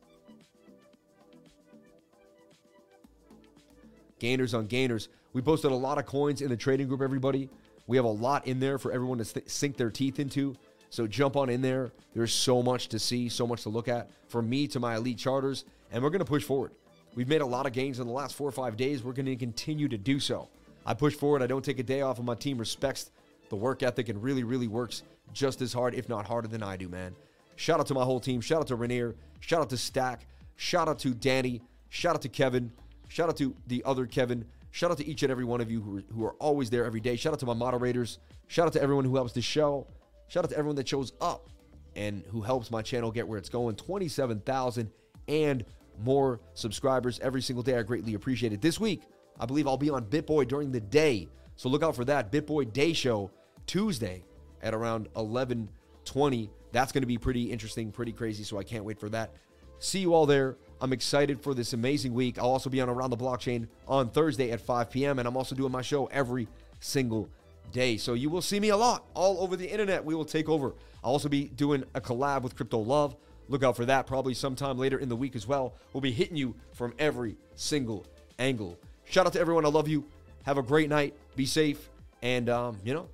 Gainers on gainers. We posted a lot of coins in the trading group, everybody. We have a lot in there for everyone to th- sink their teeth into. So jump on in there. There's so much to see, so much to look at. From me to my elite charters, and we're going to push forward. We've made a lot of gains in the last four or five days. We're going to continue to do so. I push forward. I don't take a day off, and my team respects the work ethic and really, really works just as hard, if not harder than I do, man. Shout out to my whole team. Shout out to Rainier. Shout out to Stack. Shout out to Danny. Shout out to Kevin. Shout out to the other Kevin. Shout out to each and every one of you who are, who are always there every day. Shout out to my moderators. Shout out to everyone who helps the show. Shout out to everyone that shows up and who helps my channel get where it's going. 27,000 and more subscribers every single day. I greatly appreciate it. This week, I believe I'll be on BitBoy during the day. So look out for that BitBoy Day Show Tuesday at around 11:20. That's going to be pretty interesting, pretty crazy. So I can't wait for that. See you all there. I'm excited for this amazing week. I'll also be on Around the Blockchain on Thursday at 5 p.m. And I'm also doing my show every single day. So you will see me a lot all over the internet. We will take over. I'll also be doing a collab with Crypto Love. Look out for that probably sometime later in the week as well. We'll be hitting you from every single angle. Shout out to everyone. I love you. Have a great night. Be safe. And, um, you know,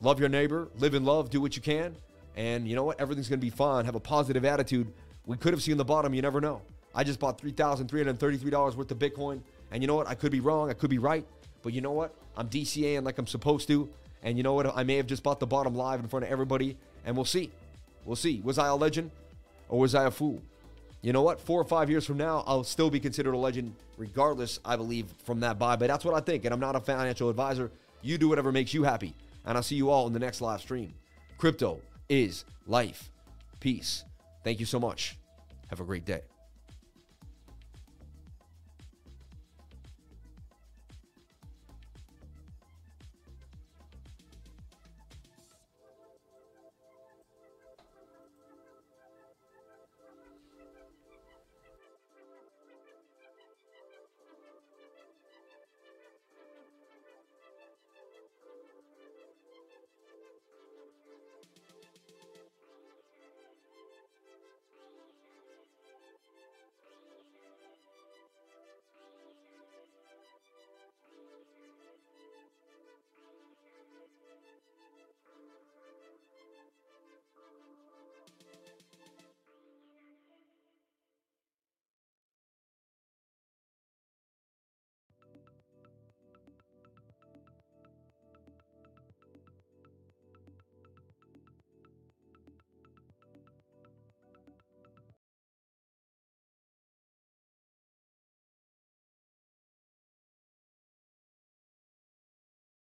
love your neighbor. Live in love. Do what you can. And you know what? Everything's going to be fine. Have a positive attitude. We could have seen the bottom. You never know. I just bought $3,333 worth of Bitcoin. And you know what? I could be wrong. I could be right. But you know what? I'm DCAing like I'm supposed to. And you know what? I may have just bought the bottom live in front of everybody. And we'll see. We'll see. Was I a legend or was I a fool? You know what? Four or five years from now, I'll still be considered a legend, regardless, I believe, from that buy. But that's what I think. And I'm not a financial advisor. You do whatever makes you happy. And I'll see you all in the next live stream. Crypto is life. Peace. Thank you so much. Have a great day.